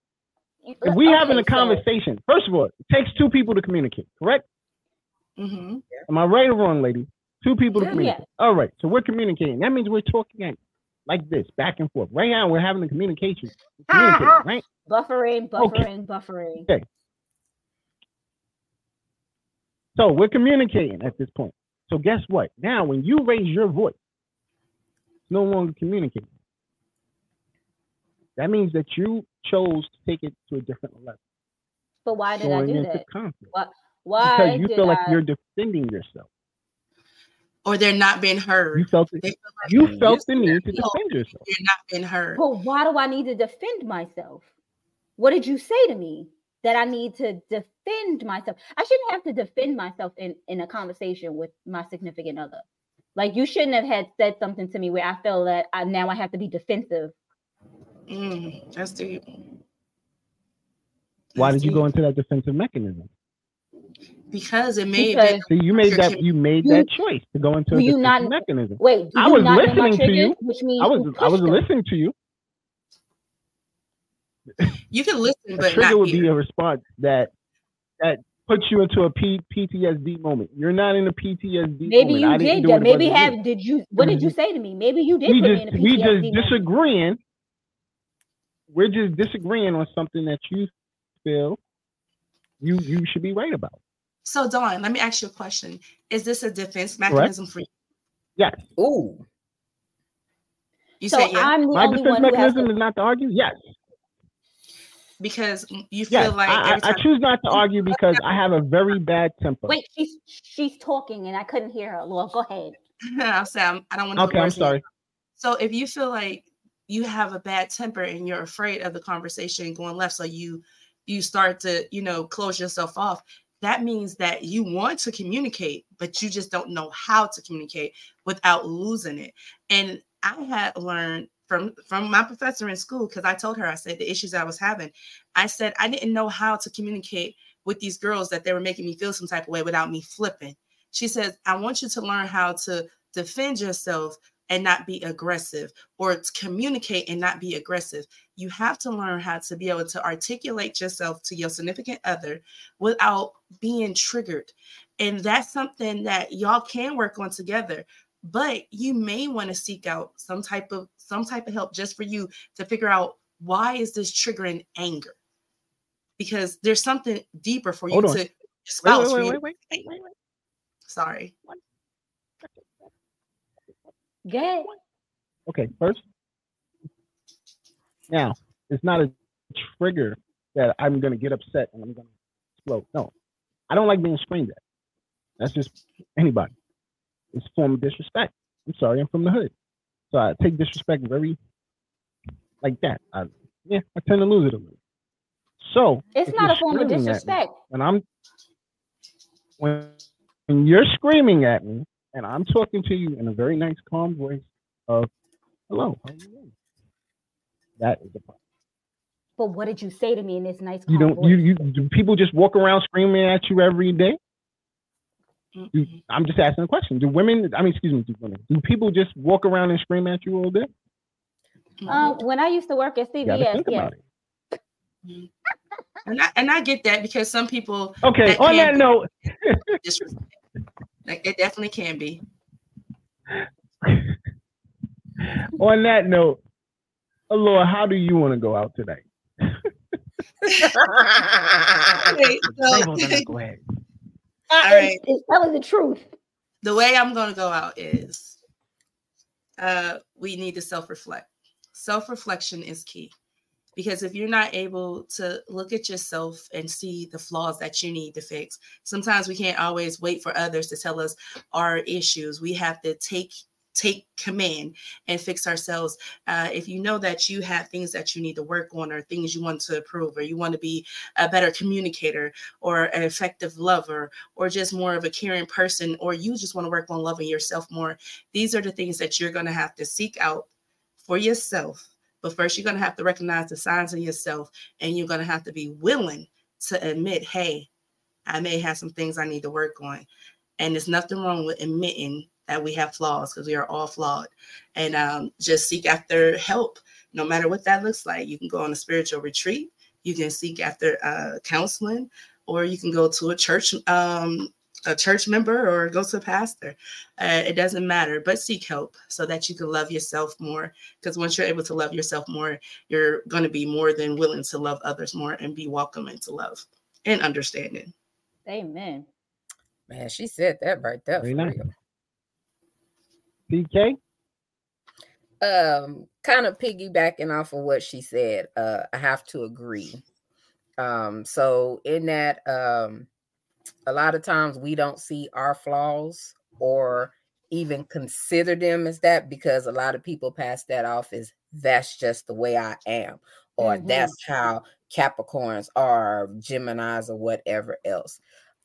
If we having a Okay, so- conversation, first of all, it takes two people to communicate, correct? Mm-hmm. Am I right or wrong, lady? Two people to Yeah. communicate. All right, so we're communicating. That means we're talking at, like this, back and forth. Right now, we're having a communication. Right? buffering, Okay. buffering, buffering. So we're communicating at this point. So guess what? Now, when you raise your voice, it's no longer communicating. That means that you chose to take it to a different level, But why did I do that? conflict. Why? Why Because you did feel like I? you're defending yourself. Or they're not being heard. You felt it. Like You felt the need to defend yourself. You're not being heard. But why do I need to defend myself? What did you say to me that I need to defend myself? I shouldn't have to defend myself in in a conversation with my significant other. Like you shouldn't have had said something to me where I feel that I, now I have to be defensive. Mm, that's deep. Why That's did you go into that defensive mechanism? Because it made Because- have See, you made that. You made You- that choice to go into a you defensive not- mechanism. Wait, do I was not know my listening to you. Which means I was. I was them. listening to you. you can listen, A but trigger not would be a response that that puts you into a P, PTSD moment. You're not in a PTSD Maybe moment. you I didn't did do that. it, it Maybe have did you what did you say to me? Maybe you did we put me just in a we PTSD just moment. disagreeing. We're just disagreeing on something that you feel you you should be right about. So, Don, let me ask you a question. Is this a defense mechanism for you? Yes. Ooh. You so said yeah, I'm the My only defense one who has mechanism to, is not to argue. Yes. because you feel Yes. like I, I, every I choose not to argue because I have a very bad temper. wait, she's she's talking and I couldn't hear her. Lord, go ahead. I'm saying I don't want to. Okay, I'm sorry. So, if you feel like you have a bad temper and you're afraid of the conversation going left, so you you start to you know close yourself off. That means that you want to communicate, but you just don't know how to communicate without losing it. And I had learned from from my professor in school because I told her I said the issues I was having. I said I didn't know how to communicate with these girls that they were making me feel some type of way without me flipping. She says, I want you to learn how to defend yourself and not be aggressive or to communicate and not be aggressive. You have to learn how to be able to articulate yourself to your significant other without being triggered. And that's something that y'all can work on together. But you may want to seek out some type of some type of help just for you to figure out why is this triggering anger? Because there's something deeper for you Hold to Wait, spouse. wait, wait, wait, wait, wait, wait, wait. Sorry. Go ahead. Okay, first. Now, it's not a trigger that I'm gonna get upset and I'm gonna explode. No. I don't like being screamed at. That's just anybody. It's a form of disrespect. I'm sorry, I'm from the hood. So I take disrespect very like that. I, yeah, I tend to lose it a little. So It's not a form of at me, disrespect. when I'm when when you're screaming at me and I'm talking to you in a very nice, calm voice of "Hello, how are you doing?" That is the problem. But what did you say to me in this nice You calm don't. You voice? you do people just walk around screaming at you every day? Do, I'm just asking a question. Do women? I mean, excuse me, do women? Do people just walk around and scream at you all day? Um, when I used to work at You CVS, yeah. And I, and I get that because some people Okay. On that note, disrespect. Like it definitely can be. on that note, Alora, how do you want to go out today? Okay, so- go ahead. All right. it's, it's telling the truth. the way I'm going to go out is uh, we need to self reflect. Self reflection is key because if you're not able to look at yourself and see the flaws that you need to fix, sometimes we can't always wait for others to tell us our issues. We have to take take command and fix ourselves uh, if you know that you have things that you need to work on or things you want to improve or you want to be a better communicator or an effective lover or just more of a caring person, or you just want to work on loving yourself more, these are the things that you're going to have to seek out for yourself. But first, you're going to have to recognize the signs in yourself, and you're going to have to be willing to admit, hey, I may have some things I need to work on. And there's nothing wrong with admitting that we have flaws because we are all flawed. And um, just seek after help, no matter what that looks like. You can go on a spiritual retreat, you can seek after uh, counseling, or you can go to a church um, a church member or go to a pastor. Uh, it doesn't matter, but seek help so that you can love yourself more. Because once you're able to love yourself more, you're going to be more than willing to love others more and be welcoming to love and understanding. Amen. Man, she said that right there. Very nice. real. TK? um kind of piggybacking off of what she said uh i have to agree um so in that um a lot of times we don't see our flaws or even consider them as that because a lot of people pass that off as that's just the way i am or Mhm. that's how capricorns are geminis or whatever else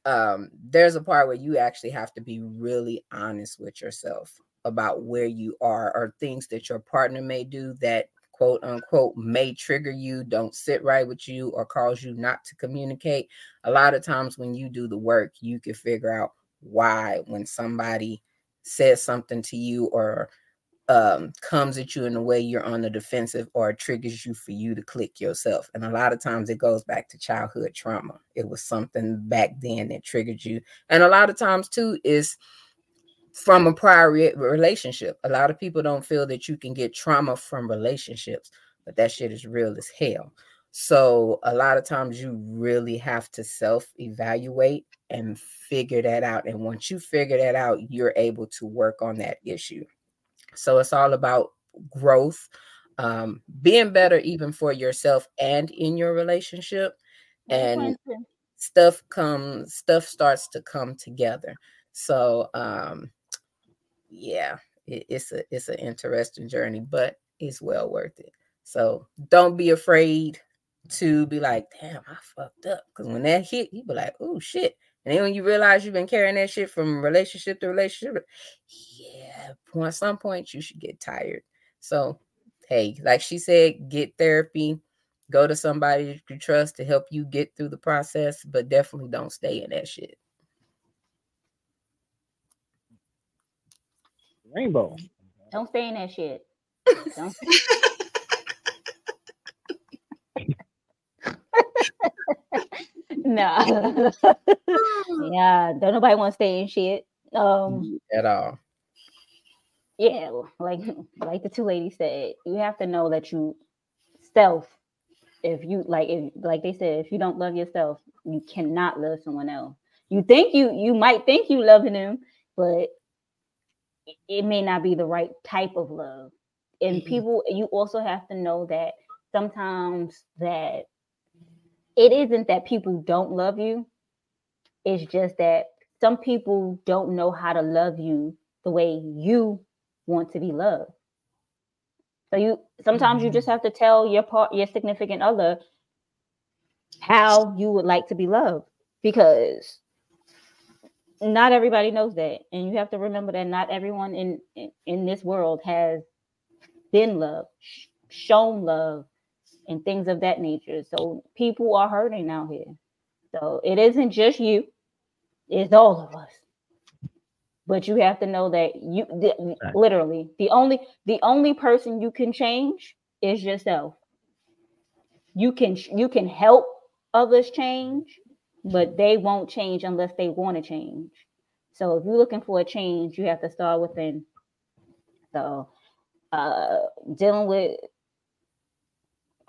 um there's a part where you actually have to be really honest with yourself about where you are or things that your partner may do that quote unquote may trigger you, don't sit right with you, or cause you not to communicate. A lot of times when you do the work, you can figure out why when somebody says something to you or um, comes at you in a way you're on the defensive or triggers you for you to click yourself. And a lot of times it goes back to childhood trauma. It was something back then that triggered you. And a lot of times too is from a prior re- relationship. A lot of people don't feel that you can get trauma from relationships, but that shit is real as hell. So a lot of times you really have to self evaluate and figure that out. And once you figure that out, you're able to work on that issue. So it's all about growth, um, being better even for yourself and in your relationship. And stuff comes, stuff starts to come together. So um, yeah, it, it's a it's an interesting journey, but it's well worth it. So don't be afraid to be like, damn, I fucked up. Because when that hit, you be like, oh shit. And then when you realize you've been carrying that shit from relationship to relationship, yeah, at some point you should get tired. So hey, like she said, get therapy, go to somebody you trust to help you get through the process, but definitely don't stay in that shit. Rainbow. Don't stay in that shit. Don't. nah. yeah, don't nobody want to stay in shit. Um, At all. yeah, like like the two ladies said, you have to know that you self. If you like, if like they said, if you don't love yourself, you cannot love someone else. You think you you might think you loving them, but it- may not be the right type of love. And Mhm. people, you also have to know that sometimes that it isn't that people don't love you. It's just that some people don't know how to love you the way you want to be loved. So you sometimes you just have to tell your part your significant other how you would like to be loved because not everybody knows that and you have to remember that not everyone in in, in this world has been loved sh- shown love and things of that nature. So people are hurting out here. So it isn't just you. It's all of us. But you have to know that you the, literally the only the only person you can change is yourself. You can you can help others change but they won't change unless they want to change. So if you're looking for a change you have to start within so uh dealing with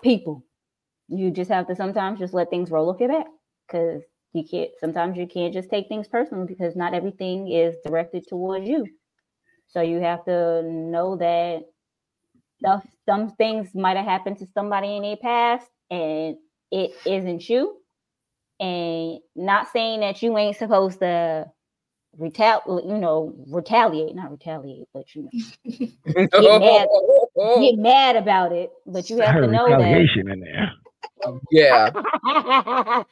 people. You just have to sometimes just let things roll off your back because you can't sometimes you can't just take things personally because not everything is directed towards you. So you have to know that stuff some things might have happened to somebody in their past and it isn't you and not saying that you ain't supposed to retaliate you know retaliate not retaliate but you know get mad get mad about it but you have to know that retaliation in there. Yeah.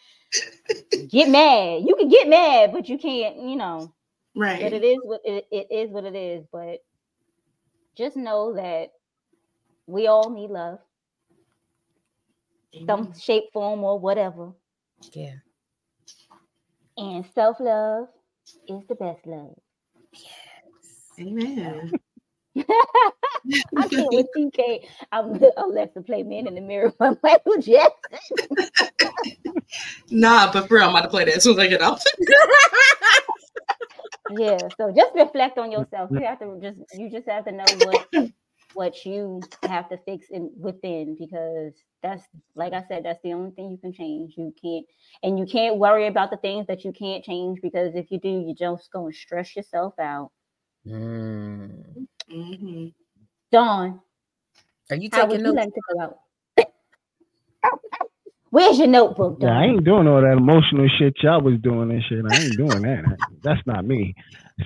get mad. You can get mad, but you can't, you know. Right. But it is what it, it is what it is. But just know that we all need love. Some shape, form, or whatever. Yeah. And self-love is the best love. Yes. Amen. I can't with TK. I'm I'm left to play Man in the Mirror by Michael Jackson. Nah, but for real, I'm about to play that as soon as I get off. yeah so just reflect on yourself you have to just you just have to know what what you have to fix in within because that's like i said that's the only thing you can change you can't and you can't worry about the things that you can't change because if you do you're just going to stress yourself out Mm. hmm Don Are you how would taking you notes? like to go out where's your notebook Yeah, I ain't doing all that emotional shit y'all was doing and shit. I ain't doing that. That's not me.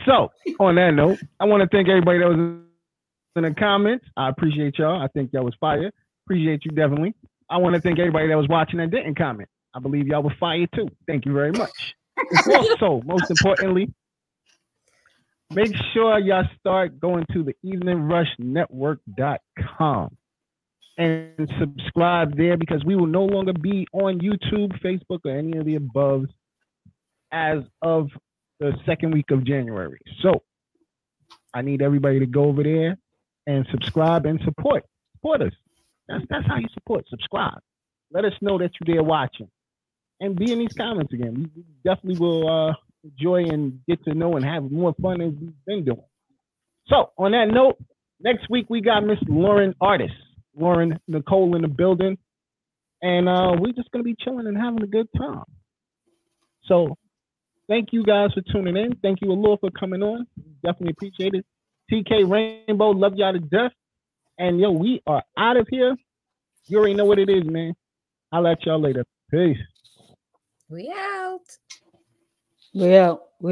So, on that note, I want to thank everybody that was in the comments. I appreciate y'all. I think y'all was fire. Appreciate you definitely. I want to thank everybody that was watching and didn't comment. I believe y'all were fire too. Thank you very much. also, most importantly, make sure y'all start going to the eveningrushnetwork.com and subscribe there because we will no longer be on YouTube, Facebook, or any of the above as of the second week of January. So I need everybody to go over there and subscribe and support. Support us. That's that's how you support. Subscribe. Let us know that you're there watching. And be in these comments again. We definitely will uh, enjoy and get to know and have more fun as we've been doing. So on that note, next week we got Miss Lauren Artist. Lauren Nicole in the building. And uh, we're just gonna be chilling and having a good time. So thank you guys for tuning in. Thank you, Allure, for coming on. Definitely appreciate it. TK Rainbow, love y'all to death. And yo, we are out of here. You already know what it is, man. I'll let y'all later. Peace. We out. yeah